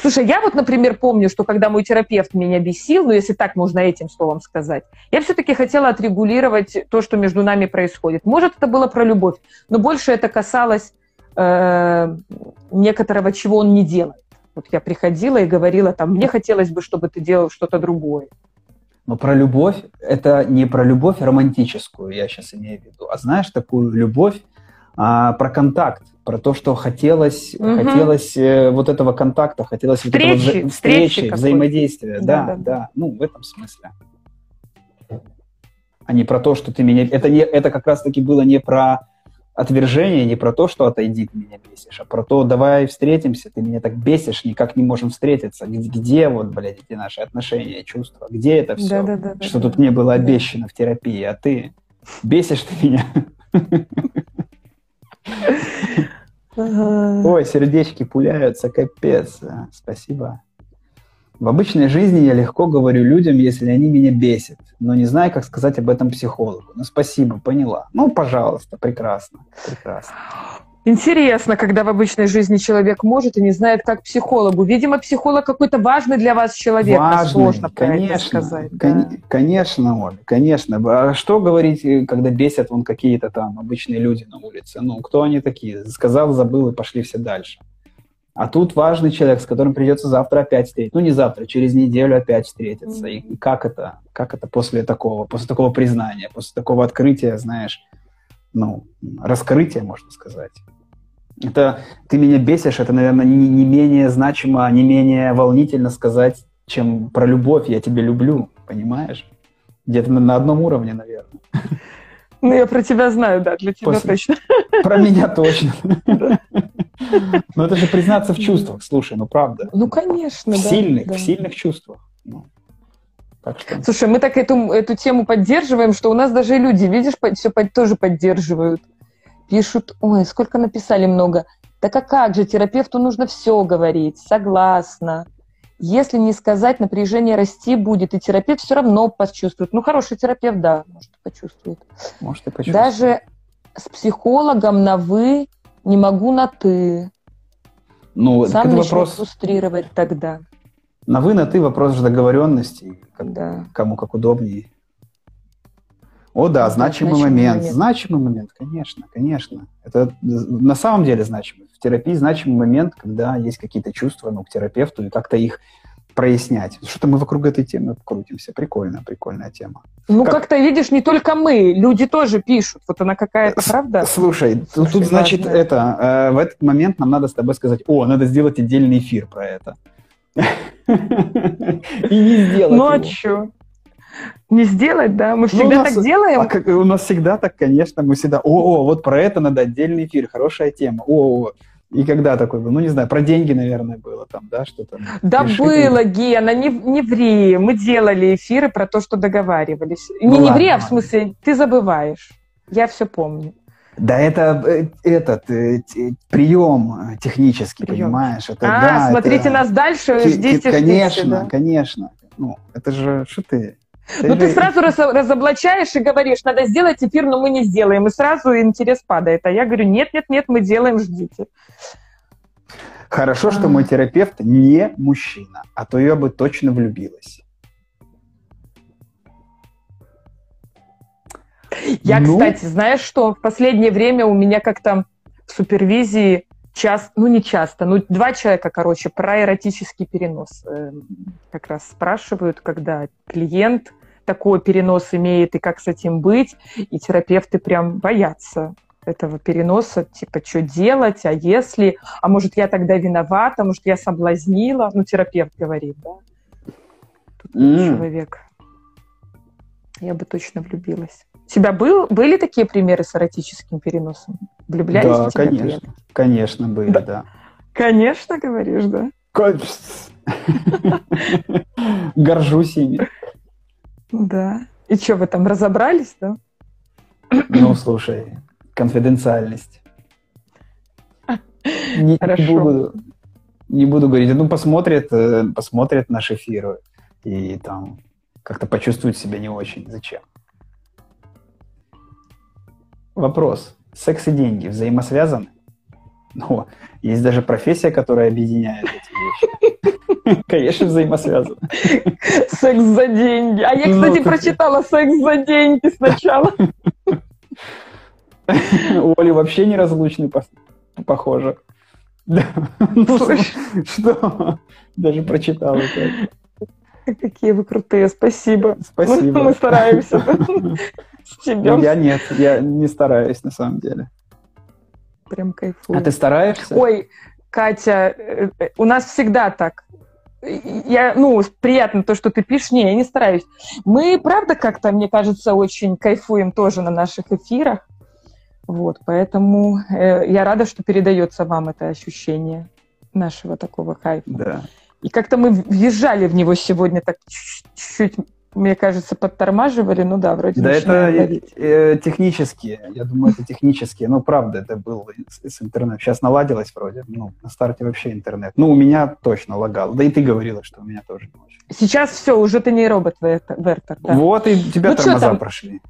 Слушай, я вот, например, помню, что когда мой терапевт меня бесил, ну, если так можно этим словом сказать, я все-таки хотела отрегулировать то, что между нами происходит. Может, это было про любовь, но больше это касалось э, некоторого, чего он не делает. Вот я приходила и говорила, там, мне хотелось бы, чтобы ты делал что-то другое. Но про любовь, это не про любовь романтическую, я сейчас имею в виду, а знаешь, такую любовь а, про контакт, про то, что хотелось, угу. хотелось э, вот этого контакта, хотелось встречи, вот этого встречи, встречи взаимодействия. Да да, да, да, ну в этом смысле. А не про то, что ты меня... Это, не, это как раз-таки было не про отвержение, не про то, что отойди, ты меня бесишь, а про то, давай встретимся, ты меня так бесишь, никак не можем встретиться. Где, где вот, блядь, эти наши отношения, чувства? Где это все? Да, да, да, что да, тут да. не было обещано да. в терапии, а ты бесишь ты меня. Ой, сердечки пуляются, капец. Спасибо. В обычной жизни я легко говорю людям, если они меня бесят, но не знаю, как сказать об этом психологу. Ну, спасибо, поняла. Ну, пожалуйста, прекрасно, прекрасно. Интересно, когда в обычной жизни человек может и не знает, как психологу. Видимо, психолог какой-то важный для вас человек. Важный, Сложно конечно, сказать. Кон- да. Конечно, Оля, конечно. А что говорить, э, когда бесят вон какие-то там обычные люди на улице? Ну, кто они такие? Сказал, забыл и пошли все дальше. А тут важный человек, с которым придется завтра опять встретиться. Ну, не завтра, через неделю опять встретиться. Mm-hmm. И как это? Как это после такого, после такого признания, после такого открытия, знаешь, ну, раскрытия, можно сказать. Это ты меня бесишь, это, наверное, не, не менее значимо, не менее волнительно сказать, чем про любовь, я тебя люблю, понимаешь? Где-то на, на одном уровне, наверное. Ну, я про тебя знаю, да, для тебя После... точно. Про меня точно. Ну, это же признаться в чувствах, слушай, ну правда. Ну, конечно, в Сильных, в сильных чувствах. Ну. Так что... Слушай, мы так эту, эту тему поддерживаем, что у нас даже люди, видишь, все под, тоже поддерживают. Пишут, ой, сколько написали много. Так а как же, терапевту нужно все говорить, согласна. Если не сказать, напряжение расти будет, и терапевт все равно почувствует. Ну, хороший терапевт, да, может, почувствует. Может, и почувствует. Даже с психологом на «вы» не могу на «ты». Ну, Сам это вопрос... фрустрировать тогда. На вы, на ты вопрос же договоренности, как, да. кому как удобнее. О, да, значимый, значимый момент. момент. Значимый момент, конечно, конечно. Это на самом деле значимый. В терапии значимый момент, когда есть какие-то чувства ну, к терапевту, и как-то их прояснять. Что-то мы вокруг этой темы крутимся. Прикольная, прикольная тема. Ну, как... как-то, видишь, не только мы, люди тоже пишут. Вот она какая-то правда. Слушай, Слушай тут, значит, это, э, в этот момент нам надо с тобой сказать, о, надо сделать отдельный эфир про это. И не сделать Ну, а? Не сделать, да? Мы ну, всегда ну, нас, так делаем. А как, у нас всегда так, конечно, мы всегда, о, о, вот про это надо отдельный эфир, хорошая тема, о, о. И когда такой был? Ну, не знаю, про деньги, наверное, было там, да, что-то. Да Решили. было, Гена, не, не ври. Мы делали эфиры про то, что договаривались. Ну, не, ладно, не ври, а в смысле, ты забываешь. Я все помню. Да это э, этот э, прием технический, прием. понимаешь? Это, а, да, смотрите это... нас дальше, ждите. Конечно, ждите, да? конечно. Ну, это же, что ты? Ну, ты сразу раз, разоблачаешь и говоришь, надо сделать эфир, но мы не сделаем. И сразу интерес падает. А я говорю, нет, нет, нет, мы делаем, ждите. Хорошо, что мой терапевт не мужчина, а то я бы точно влюбилась. Я, ну... кстати, знаешь что, в последнее время у меня как-то в супервизии часто, ну не часто, ну два человека, короче, про эротический перенос э, как раз спрашивают, когда клиент такой перенос имеет и как с этим быть, и терапевты прям боятся этого переноса, типа, что делать, а если, а может, я тогда виновата, может, я соблазнила, ну, терапевт говорит, да, Тут mm. человек. Я бы точно влюбилась. У тебя был, были такие примеры с эротическим переносом? Влюблялись да, в тебя конечно, клиенты? конечно, были, да. да. Конечно, говоришь, да? Горжусь ими. Да. И что, вы там разобрались, да? Ну, слушай, конфиденциальность. Не, Хорошо. не, буду, не буду говорить. Ну, посмотрят, э, посмотрят наш эфир и там как-то почувствуют себя не очень. Зачем? Вопрос. Секс и деньги взаимосвязаны? Ну, есть даже профессия, которая объединяет эти вещи. Конечно, взаимосвязано. Секс за деньги. А я, Ну, кстати, ты- прочитала секс за деньги сначала. У Оли вообще неразлучный, пос- похоже. Да. Ну, Слушай. Что? Даже прочитал это. Какие вы крутые, спасибо. Спасибо. Мы стараемся. Ну. Я нет, я не стараюсь на самом деле. Прям кайфую. А ты стараешься? Ой, Катя, э, э, у нас всегда так. Я, ну, приятно то, что ты пишешь. Не, я не стараюсь. Мы, правда, как-то, мне кажется, очень кайфуем тоже на наших эфирах. Вот, поэтому э, я рада, что передается вам это ощущение нашего такого кайфа. Да. И как-то мы въезжали в него сегодня так чуть-чуть, мне кажется, подтормаживали. Ну да, вроде Да, это ловить. э, технические. Я думаю, это технические. Ну, правда, это был с, с интернетом. Сейчас наладилось вроде. Ну, на старте вообще интернет. Ну, у меня точно лагал. Да и ты говорила, что у меня тоже не очень. Сейчас все, уже ты не робот, Вертер. Да. Вот и тебя Ну, тормоза там? прошли.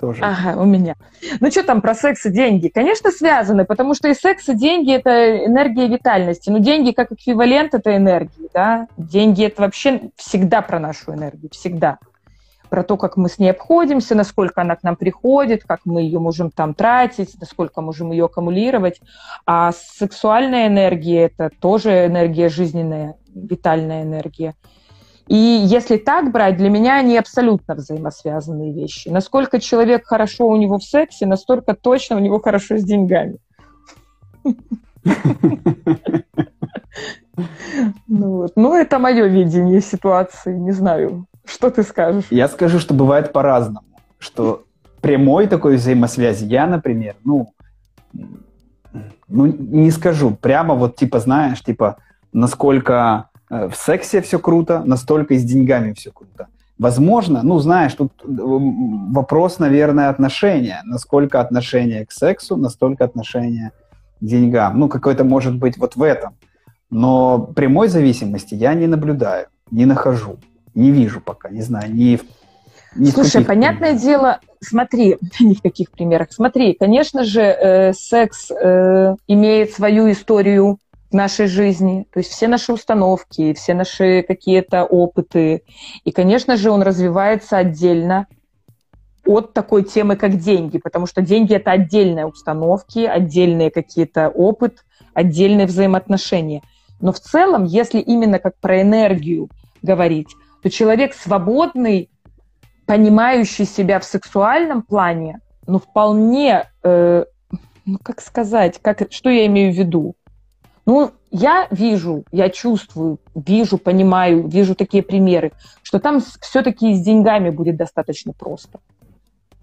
Тоже. Ага, у меня. Ну что там про секс и деньги? Конечно, связаны, потому что и секс, и деньги – это энергия витальности. Ну, деньги как эквивалент этой энергии, да? Деньги – это вообще всегда про нашу энергию, всегда. Про то, как мы с ней обходимся, насколько она к нам приходит, как мы ее можем там тратить, насколько можем ее аккумулировать. А сексуальная энергия – это тоже энергия жизненная, витальная энергия. И если так брать, для меня они абсолютно взаимосвязанные вещи. Насколько человек хорошо у него в сексе, настолько точно у него хорошо с деньгами. Ну, вот. ну, это мое видение ситуации. Не знаю, что ты скажешь. Я скажу, что бывает по-разному. Что прямой такой взаимосвязи я, например, ну, ну, не скажу. Прямо вот, типа, знаешь, типа, насколько э, в сексе все круто, настолько и с деньгами все круто. Возможно, ну, знаешь, тут э, вопрос, наверное, отношения. Насколько отношение к сексу, настолько отношение к деньгам. Ну, какое-то может быть вот в этом. Но прямой зависимости я не наблюдаю, не нахожу, не вижу пока, не знаю, ни ни Слушай, понятное дело, смотри, ни в каких примерах. Смотри, конечно же, э, секс э, имеет свою историю в нашей жизни, то есть все наши установки, все наши какие-то опыты. И, конечно же, он развивается отдельно от такой темы, как деньги, потому что деньги это отдельные установки, отдельные какие-то опыт, отдельные взаимоотношения. Но в целом, если именно как про энергию говорить, то человек свободный, понимающий себя в сексуальном плане, ну, вполне, э, ну, как сказать, как, что я имею в виду? Ну, я вижу, я чувствую, вижу, понимаю, вижу такие примеры, что там все-таки с деньгами будет достаточно просто.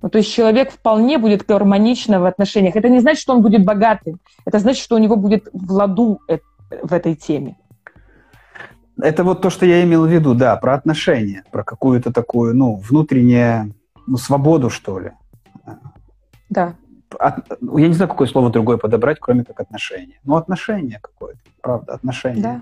Ну, то есть человек вполне будет гармонично в отношениях. Это не значит, что он будет богатым. Это значит, что у него будет в ладу в этой теме. Это вот то, что я имел в виду, да, про отношения, про какую-то такую, ну, внутреннюю, ну, свободу, что ли. Да. От- я не знаю, какое слово другое подобрать, кроме как отношения. Ну, отношения какое-то, правда, отношения. Да.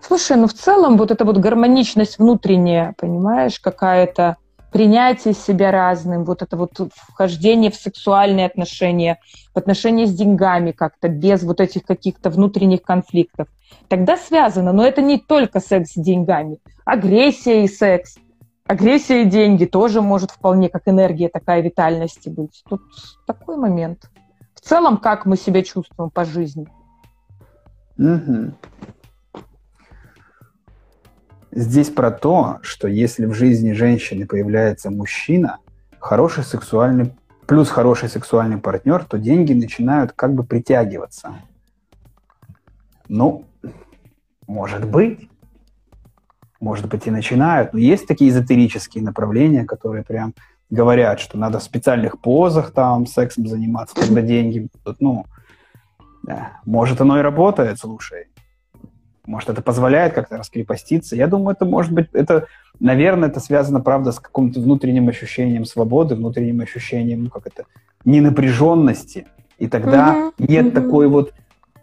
Слушай, ну в целом вот эта вот гармоничность внутренняя, понимаешь, какая-то принятие себя разным, вот это вот вхождение в сексуальные отношения, в отношения с деньгами как-то, без вот этих каких-то внутренних конфликтов. Тогда связано, но это не только секс с деньгами. Агрессия и секс, агрессия и деньги тоже может вполне как энергия такая витальности быть. Тут такой момент. В целом, как мы себя чувствуем по жизни. Мгм. Здесь про то, что если в жизни женщины появляется мужчина, хороший сексуальный, плюс хороший сексуальный партнер, то деньги начинают как бы притягиваться. Ну, может быть. Может быть и начинают. Но есть такие эзотерические направления, которые прям говорят, что надо в специальных позах там сексом заниматься, когда деньги будут. Ну, да. может оно и работает, слушай. Может, это позволяет как-то раскрепоститься. Я думаю, это может быть, это, наверное, это связано, правда, с каким-то внутренним ощущением свободы, внутренним ощущением, ну, как это, ненапряженности. И тогда Мгм, нет мгм. такой вот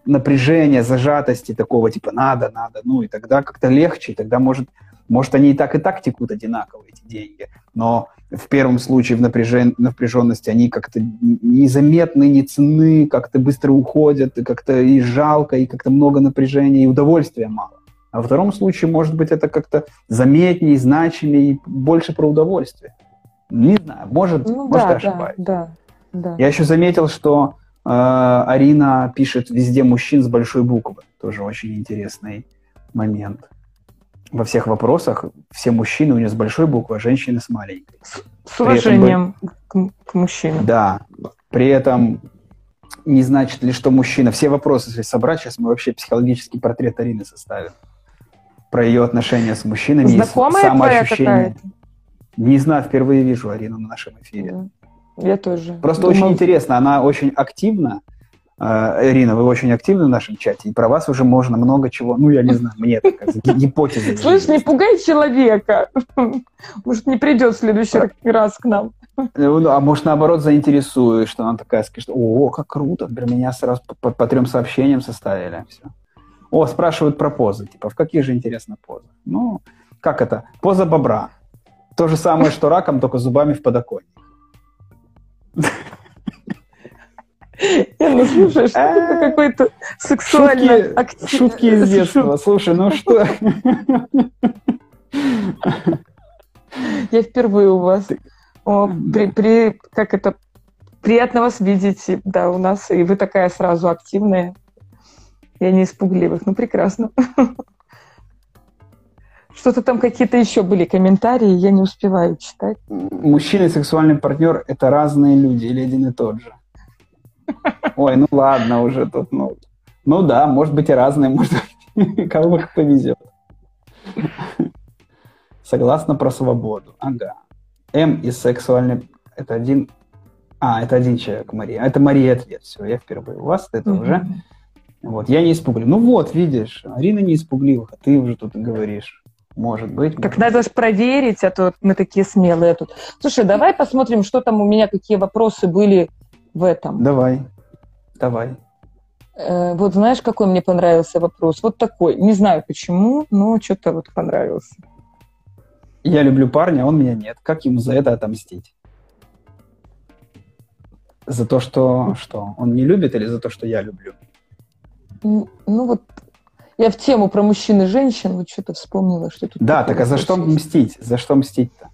напряжения, зажатости такого, типа, надо, надо, ну, и тогда как-то легче, тогда может Может, они и так, и так текут одинаково, эти деньги. Но в первом случае в напряжен... напряженности они как-то незаметны, не ценны, как-то быстро уходят, и как-то и жалко, и как-то много напряжения, и удовольствия мало. А во втором случае, может быть, это как-то заметнее, значимее, и больше про удовольствие. Не знаю, может, Ну может да, ошибаюсь. да, да. Я еще заметил, что Арина пишет везде мужчин с большой буквы. Тоже очень интересный момент. Во всех вопросах все мужчины у нее с большой буквы, а женщины с маленькой. С уважением к, к мужчинам. Да. При этом не значит ли, что мужчина... Все вопросы, если собрать, сейчас мы вообще психологический портрет Арины составим. Про ее отношения с мужчинами. и Знакомая твоя самоощущение. Не знаю, впервые вижу Арину на нашем эфире. Да. Я тоже. Просто Думала, очень интересно, она очень активна. Э, Ирина, вы очень активны в нашем чате, и про вас уже можно много чего, ну, я не знаю, мне так гипотезы. Слышь, не пугай человека. Может, не придет в следующий раз к нам. Э, ну, А может, наоборот, заинтересует, что она такая скажет, о, как круто, меня сразу по, по- трем сообщениям составили. Все. О, спрашивают про позы, типа, в каких же, интересно, позах? Ну, как это? Поза бобра. То же самое, что раком, только зубами в подоконник. Я ну слушай, что это какой-то сексуально Шутки, актив- шутки из детства. Слушай, ну что? Я впервые у вас. О, при, при, как это, приятно вас видеть, да, у нас, и вы такая сразу активная. Я не испугливых, ну прекрасно. Что-то там какие-то еще были комментарии, я не успеваю читать. Мужчина и сексуальный партнер – это разные люди или один и тот же? Ой, ну ладно уже тут, ну, ну да, может быть и разные, может быть, кому как повезет. Согласно про свободу. Ага. М и сексуальный – это один… А, это один человек, Мария. Это Мария ответ. Все, я впервые у вас, это уже. Вот, я не испуглив. Ну вот, видишь, Арина не испугливых, а ты уже тут говоришь. Может быть. Так может надо же проверить, а то мы такие смелые тут. Слушай, давай посмотрим, что там у меня, какие вопросы были в этом. Давай, давай. Э, вот знаешь, какой мне понравился вопрос? Вот такой. Не знаю почему, но что-то вот понравился. Я люблю парня, а он меня нет. Как ему за это отомстить? За то, что что? Он не любит или за то, что я люблю? Ну вот я в тему про мужчин и женщин вот что-то вспомнила, что тут... Да, так а за что есть. мстить? За что мстить-то?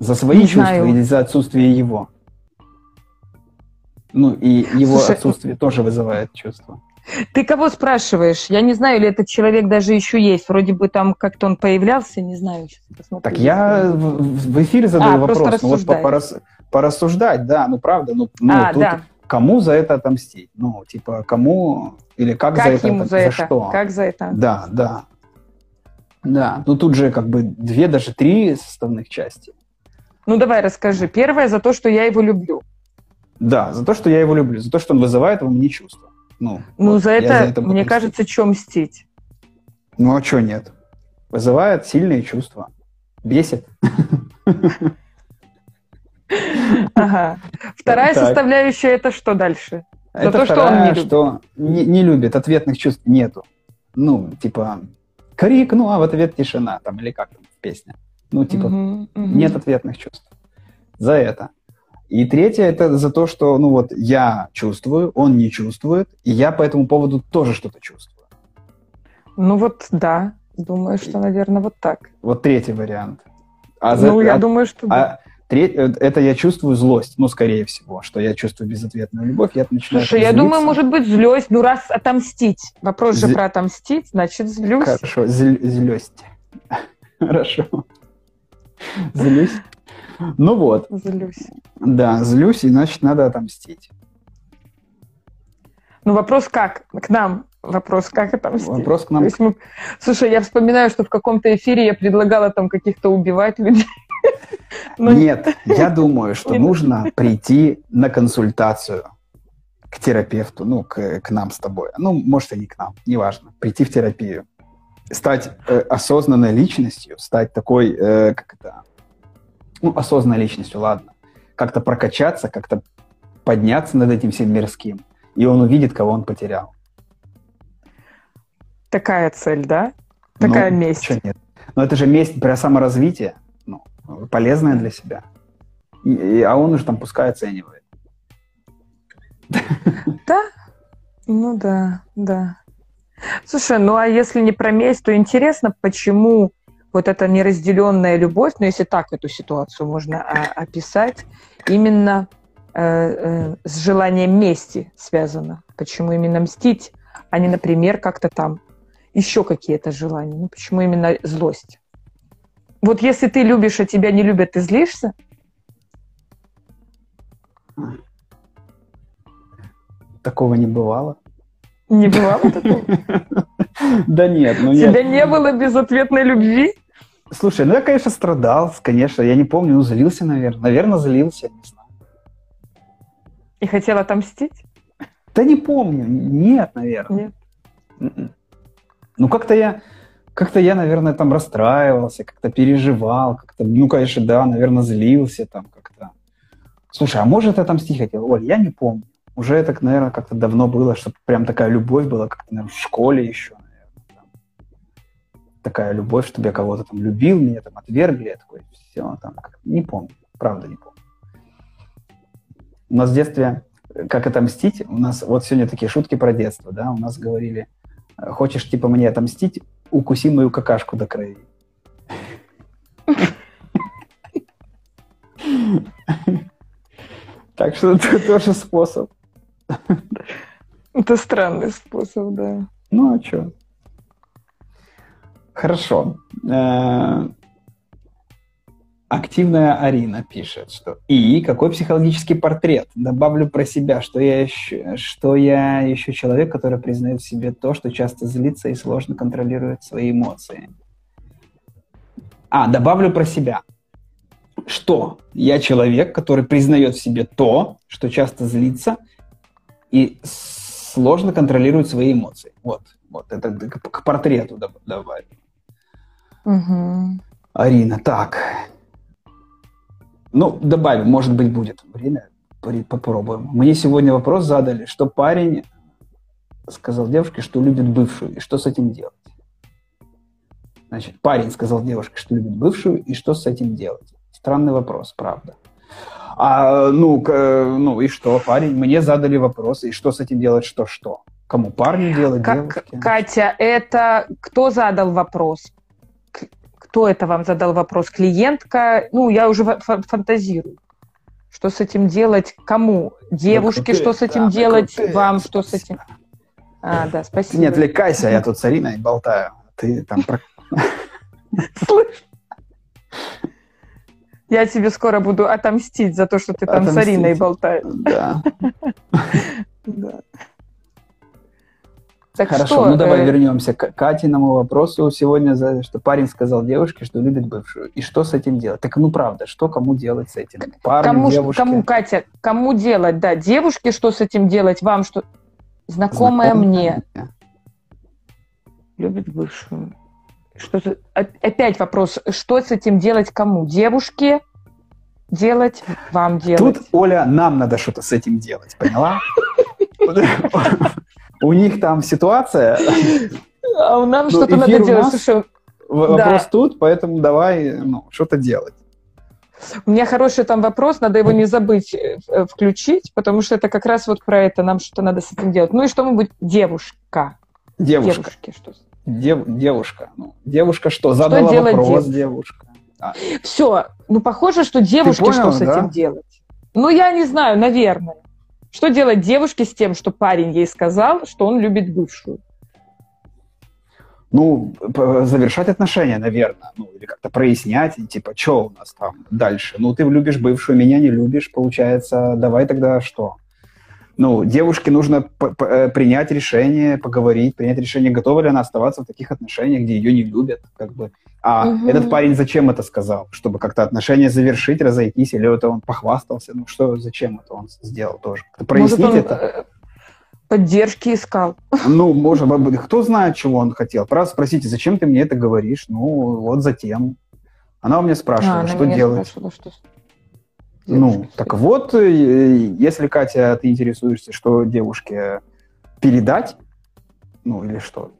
За свои Не чувства знаю. или за отсутствие его? Ну, и его Слушай, отсутствие тоже вызывает чувства. Ты кого спрашиваешь? Я не знаю, или этот человек даже еще есть. Вроде бы там как-то он появлялся, не знаю. Сейчас посмотрю. Так я в, эфире задаю А, вопрос. Ну, вот порас- порассуждать, да, ну правда. Ну, ну, а, тут да. Кому за это отомстить? Ну, типа, кому или как, за Как это? ему отом- за это? что? Как за это? Да, да. Да, ну тут же как бы две, даже три составных части. Ну давай расскажи. Первое за то, что я его люблю. Да, за то, что я его люблю, за то, что он вызывает во мне чувства. Ну, Ну вот, за это, буду мне мстить. кажется, что мстить? Ну а что нет? Вызывает сильные чувства. Бесит. Ага. Вторая Так. составляющая это что дальше? За Это то, что он не любит. что не, не любит, ответных чувств нету. Ну, типа, крик, ну, а в ответ тишина, там, или как там песня. Ну, типа, нет ответных чувств. За это. И третье, это за то, что, ну, вот, я чувствую, он не чувствует, и я по этому поводу тоже что-то чувствую. Ну вот да. Думаю, что, наверное, вот так. Вот третий вариант. А за- ну, я а- думаю, что да. Треть- э, это я чувствую злость, ну, скорее всего, что я чувствую безответную любовь, я начинаю Слушай, я злиться. думаю, может быть, злость. Ну, раз отомстить. Вопрос же Зл- про отомстить, значит, злюсь. Хорошо, зл- злость. Хорошо. Злюсь. Ну вот, Злюсь. да, злюсь, и значит, надо отомстить. Ну, вопрос как? К нам вопрос, как отомстить? Вопрос к нам. мы- Слушай, я вспоминаю, что в каком-то эфире я предлагала там каких-то убивать людей. Но Нет, я думаю, что нужно прийти на консультацию к терапевту, ну, к, к нам с тобой. Ну, может, и не к нам, неважно. Прийти в терапию. Стать э, осознанной личностью, стать такой, э, как это, ну, осознанной личностью, ладно. Как-то прокачаться, как-то подняться над этим всем мирским. И он увидит, кого он потерял. такая цель, да? Такая ну, месть. нет? Но это же месть про саморазвитие, полезная для себя. И, и- а он уже там пускай оценивает. Да? Ну да, да. Слушай, ну а если не про месть, то интересно, почему вот эта неразделенная любовь, ну если так эту ситуацию можно а, описать, именно э, э, с желанием мести связано. Почему именно мстить, а не, например, как-то там еще какие-то желания. Ну почему именно злость? Вот если ты любишь, а тебя не любят, ты злишься? Такого не бывало. Не бывало такого? Да нет, ну тебя не было безответной любви? Слушай, ну я, конечно, страдал, конечно, я не помню, ну злился, наверное. Наверное, злился, не знаю. И хотел отомстить? Да не помню, нет, наверное. Нет. Ну как-то я, как-то я, наверное, там расстраивался, как-то переживал, как-то, ну, конечно, да, наверное, злился там как-то. Слушай, а может отомстить хотел? Оль, я не помню. Уже это, наверное, как-то давно было, чтобы прям такая любовь была, как-то, наверное, в школе еще, наверное. там. Такая любовь, чтобы я кого-то там любил, меня там отвергли, я такой, все, там, не помню, правда не помню. У нас в детстве, как отомстить, у нас, вот сегодня такие шутки про детство, да, у нас говорили, хочешь, типа, мне отомстить, укуси мою какашку до крови. Так что это тоже способ. Это странный способ, да. Ну, а что? Хорошо. Активная Арина пишет, что и какой психологический портрет? Добавлю про себя, что я еще, что я еще человек, который признает в себе то, что часто злится и сложно контролирует свои эмоции. А, добавлю про себя. Что я человек, который признает в себе то, что часто злится и сложно контролирует свои эмоции. Вот, вот это к, портрету доб- добавлю. Угу. Арина, так. Ну, добавим, может быть, будет время. Попробуем. Мне сегодня вопрос задали, что парень сказал девушке, что любит бывшую, и что с этим делать. Значит, парень сказал девушке, что любит бывшую, и что с этим делать. Странный вопрос, правда. А, ну, ну и что, парень? Мне задали вопрос, и что с этим делать, что-что? Кому парню делать, Как, девушке? Катя, это кто задал вопрос? Кто это вам задал вопрос? Клиентка? Ну, я уже фа- фа- фантазирую. Что с этим делать? Кому? Девушке, Да, что с этим да, делать? крутые, Вам что с этим? А, да, спасибо. Не отвлекайся, я тут с Ариной болтаю. Ты там Слышь. Я тебе скоро буду отомстить за то, что ты там с. Ариной болтаешь. Да. Так Хорошо, что, ну давай э, вернемся к Катиному вопросу сегодня, за- что парень сказал девушке, что любит бывшую. И что с этим делать? Так ну правда, что кому делать с этим? Парню, Кому, девушке? кому, Катя, кому делать? Да, девушке что с этим делать? Вам что? Знакомая мне любит бывшую. Что за- о- Опять вопрос, что с этим делать кому? Девушке делать, вам делать? Тут, Оля, нам надо что-то с этим делать, поняла? У них там ситуация, А нам Ну, что-то эфир надо у делать. нас. Слушай, вопрос тут, поэтому давай ну, что-то делать. у меня хороший там вопрос, надо его не забыть э, э, включить, потому что это как раз вот про это, нам что-то надо с этим делать. Ну и что мы будем? Девушка. Девушка. Девушки, что? Дев- девушка. Ну, девушка что? Задала делать вопрос, девушка? девушка. Все, ну похоже, что девушке понял, что с да? этим делать? Ну я не знаю, наверное. Что делать девушке с тем, что парень ей сказал, что он любит бывшую? Ну, завершать отношения, наверное. Ну, или как-то прояснять, типа, что у нас там дальше? Ну, ты любишь бывшую, меня не любишь, получается, давай тогда что? Ну, девушке нужно э, принять решение, поговорить, принять решение, готова ли она оставаться в таких отношениях, где ее не любят, как бы. А Мгм. этот парень зачем это сказал? Чтобы как-то отношения завершить, разойтись, или это он похвастался? Ну, что, зачем это он сделал тоже? Как-то Может, прояснить он это? э, поддержки искал? Ну, может быть, кто знает, чего он хотел. Просто спросите, зачем ты мне это говоришь? Ну, вот затем. Она у меня спрашивала, А, она что меня делать. спрашивала, что Ну, девушка с так вот, э, если, Катя, ты интересуешься, что девушке передать, ну, или что,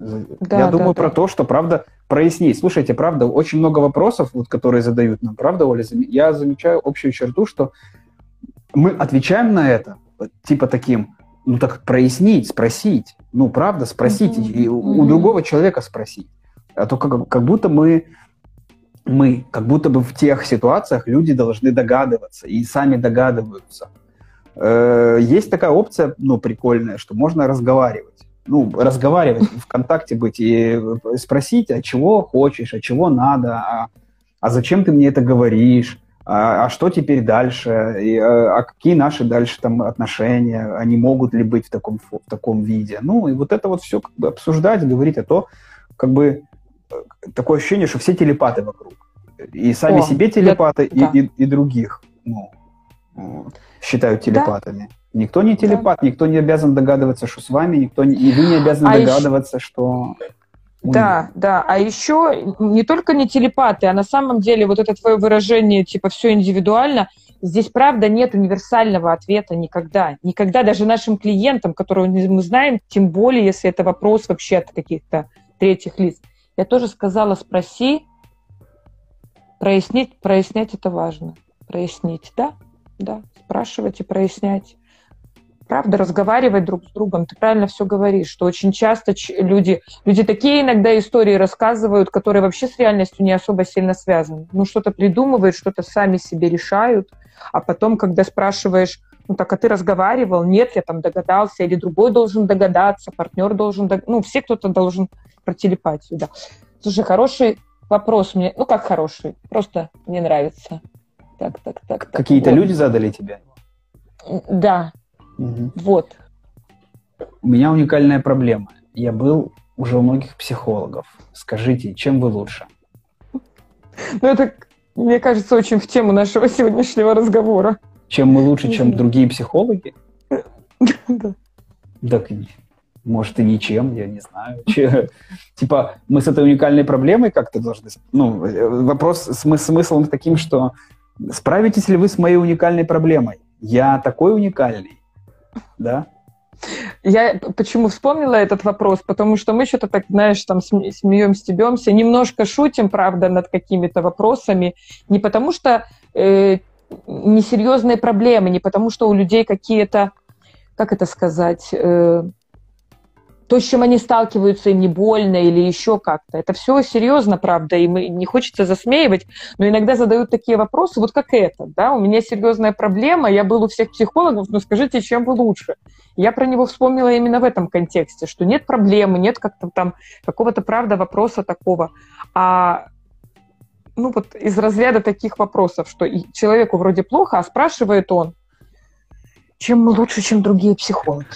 Да, Я да, думаю да. про то, что, правда, прояснить. Слушайте, правда, очень много вопросов, вот, которые задают нам, правда, Оля? Я замечаю общую черту, что мы отвечаем на это, типа таким, ну так прояснить, спросить. Ну, правда, спросить. Mm-hmm. И у, у другого человека спросить. А то как, как будто мы, мы, как будто бы в тех ситуациях люди должны догадываться и сами догадываются. Э, есть такая опция, ну, прикольная, что можно разговаривать. Ну, разговаривать, в контакте быть и спросить, а чего хочешь, а чего надо, а, а зачем ты мне это говоришь, а, а что теперь дальше, и, а, а какие наши дальше там отношения, они могут ли быть в таком, в таком виде. Ну, и вот это вот все как бы обсуждать, говорить, а то как бы э, такое ощущение, что все телепаты вокруг. И сами О, себе телепаты, я, и, да. и, и других ну, считают телепатами. Да. Никто не телепат, да. никто не обязан догадываться, что с вами, никто не, и вы не обязаны а догадываться, еще... что да, да. А еще не только не телепаты, а на самом деле вот это твое выражение, типа, все индивидуально, здесь, правда, нет универсального ответа никогда. Никогда даже нашим клиентам, которого мы знаем, тем более, если это вопрос вообще от каких-то третьих лиц. Я тоже сказала, спроси, прояснить, прояснять это важно. Прояснить, да, да, спрашивать и прояснять правда, разговаривать друг с другом. Ты правильно все говоришь, что очень часто люди, люди такие иногда истории рассказывают, которые вообще с реальностью не особо сильно связаны. Ну, что-то придумывают, что-то сами себе решают, а потом, когда спрашиваешь, ну, так, а ты разговаривал? Нет, я там догадался, или другой должен догадаться, партнер должен, дог... ну, все кто-то должен про телепатию, да. Слушай, хороший вопрос мне, ну, как хороший, просто мне нравится. Так, так, так. так Какие-то вот. люди задали тебе? Да, Угу. Вот. У меня уникальная проблема. Я был уже у многих психологов. Скажите, чем вы лучше? Ну, это, мне кажется, очень в тему нашего сегодняшнего разговора. Чем мы лучше, чем другие психологи? Да. Так, может, и ничем, я не знаю. Типа, мы с этой уникальной проблемой как-то должны... Ну, э, вопрос с смыслом таким, что справитесь ли вы с моей уникальной проблемой? Я такой уникальный, да? Я почему вспомнила этот вопрос? Потому что мы что-то так, знаешь, там смеемся, стебемся, немножко шутим, правда, над какими-то вопросами. Не потому что э, несерьезные проблемы, не потому что у людей какие-то, как это сказать, э, то, с чем они сталкиваются, им не больно или еще как-то. Это все серьезно, правда, и мы, не хочется засмеивать, но иногда задают такие вопросы, вот как это, да, у меня серьезная проблема, я был у всех психологов, но скажите, чем вы лучше? Я про него вспомнила именно в этом контексте, что нет проблемы, нет как-то там какого-то, правда, вопроса такого, а ну вот из разряда таких вопросов, что человеку вроде плохо, а спрашивает он, чем мы лучше, чем другие психологи?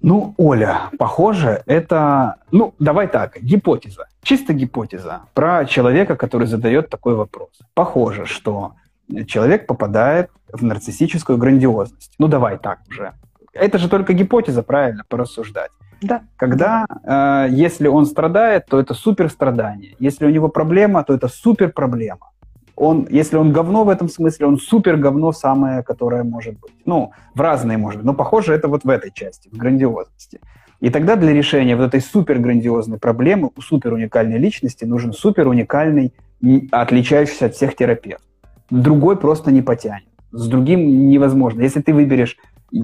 Ну, Оля, похоже, это... Ну, давай так, гипотеза. Чисто гипотеза про человека, который задает такой вопрос. Похоже, что человек попадает в нарциссическую грандиозность. Ну, давай так уже. Это же только гипотеза, правильно, порассуждать. Да. Когда, э, если он страдает, то это супер страдание. Если у него проблема, то это супер проблема он, если он говно в этом смысле, он супер говно самое, которое может быть. Ну, в разные, может быть, но похоже это вот в этой части, в грандиозности. И тогда для решения вот этой супер грандиозной проблемы у супер уникальной личности нужен супер уникальный, отличающийся от всех терапевт. Другой просто не потянет. С другим невозможно. Если ты выберешь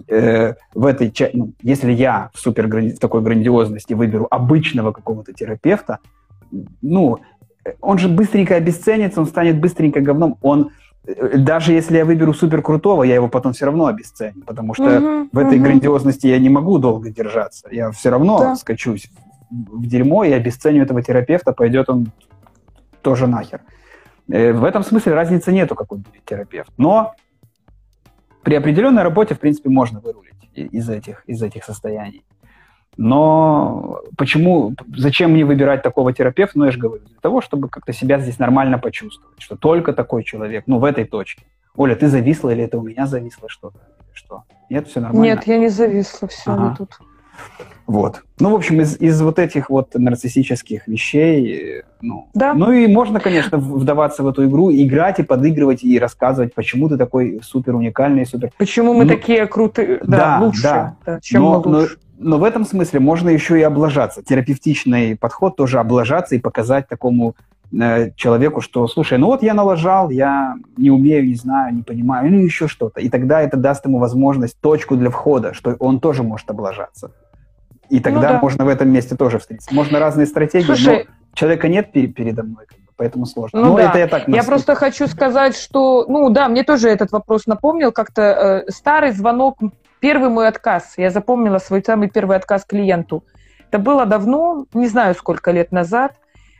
э, в этой части, ну, если я в супер такой грандиозности выберу обычного какого-то терапевта, ну, он же быстренько обесценится, он станет быстренько говном. Он э, даже если я выберу супер крутого, я его потом все равно обесценю, потому что uh-huh, в этой uh-huh. грандиозности я не могу долго держаться. Я все равно да. скачусь в дерьмо и обесценю этого терапевта, пойдет он тоже нахер. Э, в этом смысле разницы нету, какой будет терапевт. Но при определенной работе, в принципе, можно вырулить из этих, из этих состояний. Но почему, зачем мне выбирать такого терапевта? Ну, я же говорю, для того, чтобы как-то себя здесь нормально почувствовать, что только такой человек, ну, в этой точке. Оля, ты зависла или это у меня зависло что-то? Что? Нет, все нормально? Нет, я не зависла, все, ага. тут. Вот. Ну, в общем, из, из вот этих вот нарциссических вещей, ну, да. ну и можно, конечно, вдаваться в эту игру, играть и подыгрывать, и рассказывать, почему ты такой супер уникальный, супер... Почему мы ну, такие крутые, да, да лучше, да. Да, чем но, мы лучше. Но Но в этом смысле можно еще и облажаться. Терапевтичный подход тоже облажаться и показать такому э, человеку, что, слушай, ну вот я налажал, я не умею, не знаю, не понимаю, или еще что-то. И тогда это даст ему возможность, точку для входа, что он тоже может облажаться. И тогда ну, да. можно в этом месте тоже встретиться. Можно разные стратегии, Слушай, но человека нет передо мной, поэтому сложно. Ну, ну да. это я так. Я просто хочу сказать, что, ну да, мне тоже этот вопрос напомнил, как-то э, старый звонок, первый мой отказ. Я запомнила свой самый первый отказ клиенту. Это было давно, не знаю сколько лет назад,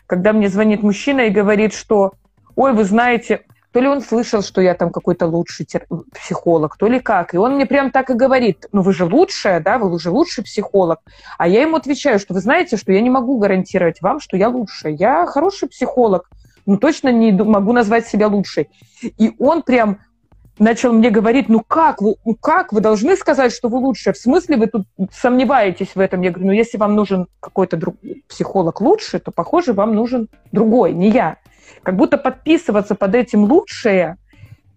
когда мне звонит мужчина и говорит, что, ой, вы знаете, то ли он слышал, что я там какой-то лучший психолог, то ли как. И он мне прям так и говорит, ну вы же лучшая, да, вы уже лучший психолог. А я ему отвечаю, что вы знаете, что я не могу гарантировать вам, что я лучшая. Я хороший психолог, но точно не могу назвать себя лучшей. И он прям начал мне говорить, ну как вы, ну как вы должны сказать, что вы лучшая? В смысле вы тут сомневаетесь в этом? Я говорю, ну если вам нужен какой-то друг, психолог лучше, то, похоже, вам нужен другой, не я. Как будто подписываться под этим лучшее,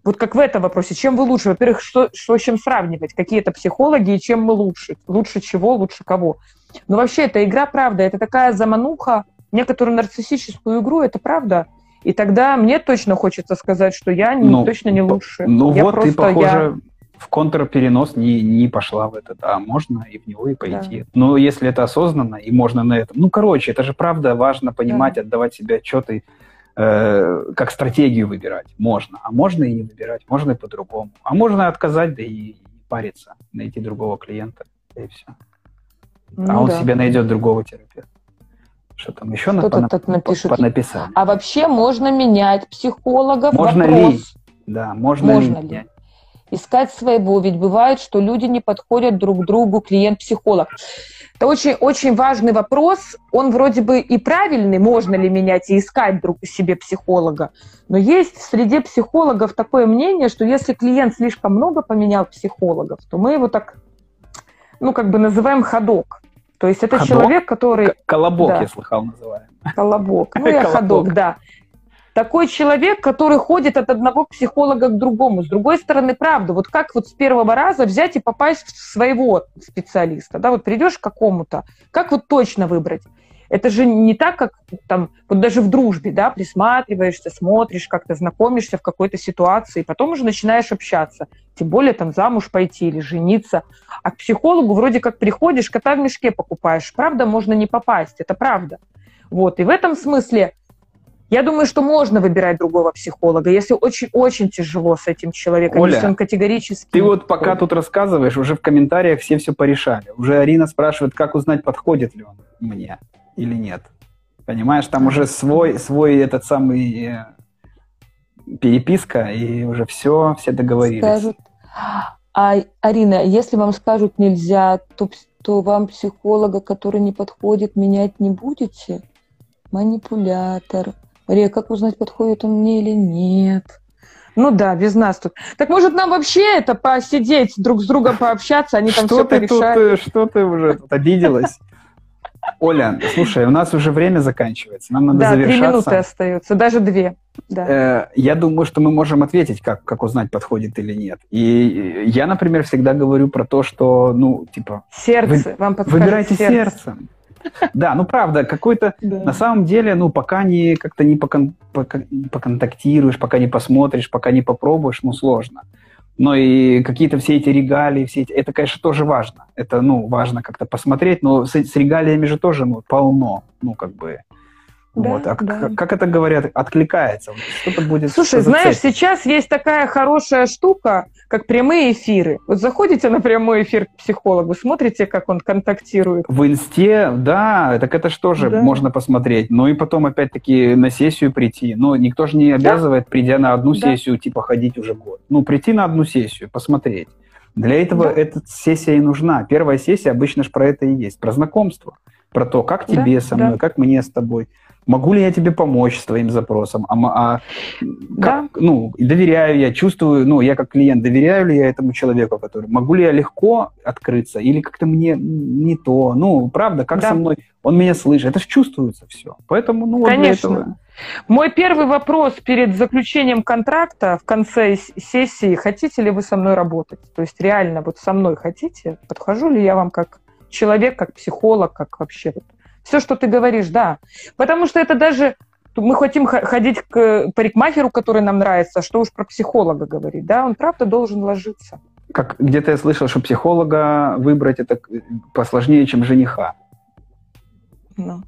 вот как в этом вопросе, чем вы лучше? Во-первых, что, что с чем сравнивать? Какие это психологи и чем мы лучше? Лучше чего, лучше кого? Но вообще, это игра правда, это такая замануха, некоторую нарциссическую игру, это правда. И тогда мне точно хочется сказать, что я не, ну, точно не лучше. Ну я вот просто, ты, похоже, я... в контрперенос не, не пошла в этот, а можно и в него и пойти. Да. Но если это осознанно, и можно на этом... Ну, короче, это же правда важно понимать, да. отдавать себе отчеты Э, как стратегию выбирать. Можно. А можно и не выбирать. Можно и по-другому. А можно отказать, да и париться, найти другого клиента, и все. Ну, а он да. себе найдет другого терапевта. Что там еще Что понап... тут понаписали? А вообще можно менять психологов? Можно Вопрос. ли? Да, можно, можно ли, ли? Искать своего, ведь бывает, что люди не подходят друг другу, клиент-психолог. Это очень, очень важный вопрос. Он вроде бы и правильный, можно ли менять и искать друг себе психолога. Но есть в среде психологов такое мнение, что если клиент слишком много поменял психологов, то мы его так, ну, как бы называем ходок. То есть это ходок? человек, который... Колобок, да. я слыхал, называем. Колобок. Ну, я ходок, да такой человек, который ходит от одного психолога к другому. С другой стороны, правда, вот как вот с первого раза взять и попасть в своего специалиста, да, вот придешь к какому-то, как вот точно выбрать? Это же не так, как там, вот даже в дружбе, да, присматриваешься, смотришь, как-то знакомишься в какой-то ситуации, потом уже начинаешь общаться. Тем более там замуж пойти или жениться. А к психологу вроде как приходишь, кота в мешке покупаешь. Правда, можно не попасть, это правда. Вот, и в этом смысле я думаю, что можно выбирать другого психолога, если очень-очень тяжело с этим человеком, Оля, если он категорически... Ты вот пока тут рассказываешь, уже в комментариях все все порешали. Уже Арина спрашивает, как узнать, подходит ли он мне или нет. Понимаешь, там уже свой, свой этот самый э, переписка, и уже все, все договорились. Скажут. А, Арина, если вам скажут нельзя, то, то вам психолога, который не подходит, менять не будете? Манипулятор, Мария, как узнать, подходит он мне или нет? Ну да, без нас тут. Так может нам вообще это посидеть, друг с другом пообщаться, они там что все ты порешают? Тут, что ты уже тут обиделась? Оля, слушай, у нас уже время заканчивается, нам надо да, завершаться. Да, три минуты остаются, даже две. Да. Э, я думаю, что мы можем ответить, как, как узнать, подходит или нет. И я, например, всегда говорю про то, что, ну, типа... Сердце, вы, вам подскажет Выбирайте сердце. сердцем. Да, ну правда, какой-то да. на самом деле, ну пока не как-то не покон, пока, поконтактируешь, пока не посмотришь, пока не попробуешь, ну сложно. Но и какие-то все эти регалии, все эти, это, конечно, тоже важно. Это, ну, важно как-то посмотреть, но с, с регалиями же тоже, ну, полно, ну, как бы. Да, вот. А да. как, как это говорят, откликается? Что-то будет. Слушай, знаешь, сейчас есть такая хорошая штука, как прямые эфиры. Вот заходите на прямой эфир к психологу, смотрите, как он контактирует. В инсте, да, так это что же да. можно посмотреть. Ну и потом опять-таки на сессию прийти. Но никто же не обязывает, да? придя на одну да. сессию, типа ходить уже год. Ну, прийти на одну сессию, посмотреть. Для этого да. эта сессия и нужна. Первая сессия обычно же про это и есть, про знакомство, про то, как тебе да, со мной, да. как мне с тобой. Могу ли я тебе помочь с твоим запросом? А, а как, да. ну, доверяю я, чувствую, ну, я как клиент, доверяю ли я этому человеку, который, могу ли я легко открыться или как-то мне не то? Ну, правда, как да. со мной, он меня слышит, это же чувствуется все. Поэтому, ну, Конечно. Вот этого... Мой первый вопрос перед заключением контракта в конце сессии, хотите ли вы со мной работать? То есть реально вот со мной хотите? Подхожу ли я вам как человек, как психолог, как вообще. Все, что ты говоришь, да. Потому что это даже мы хотим ходить к парикмахеру, который нам нравится, что уж про психолога говорить, да, он правда должен ложиться. Как где-то я слышал, что психолога выбрать это посложнее, чем жениха. Ну.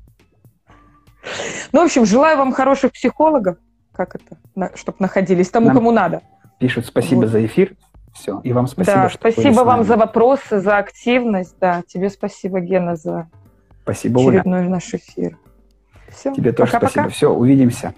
ну, в общем, желаю вам хороших психологов, как это, чтобы находились тому, Нам кому надо. Пишут спасибо вот. за эфир. Все. И вам спасибо. Да, спасибо вам за вопросы, за активность. Да, тебе спасибо, Гена, за спасибо, очередной Оля. наш эфир. Все. Тебе тоже пока, спасибо. Пока. Все, увидимся.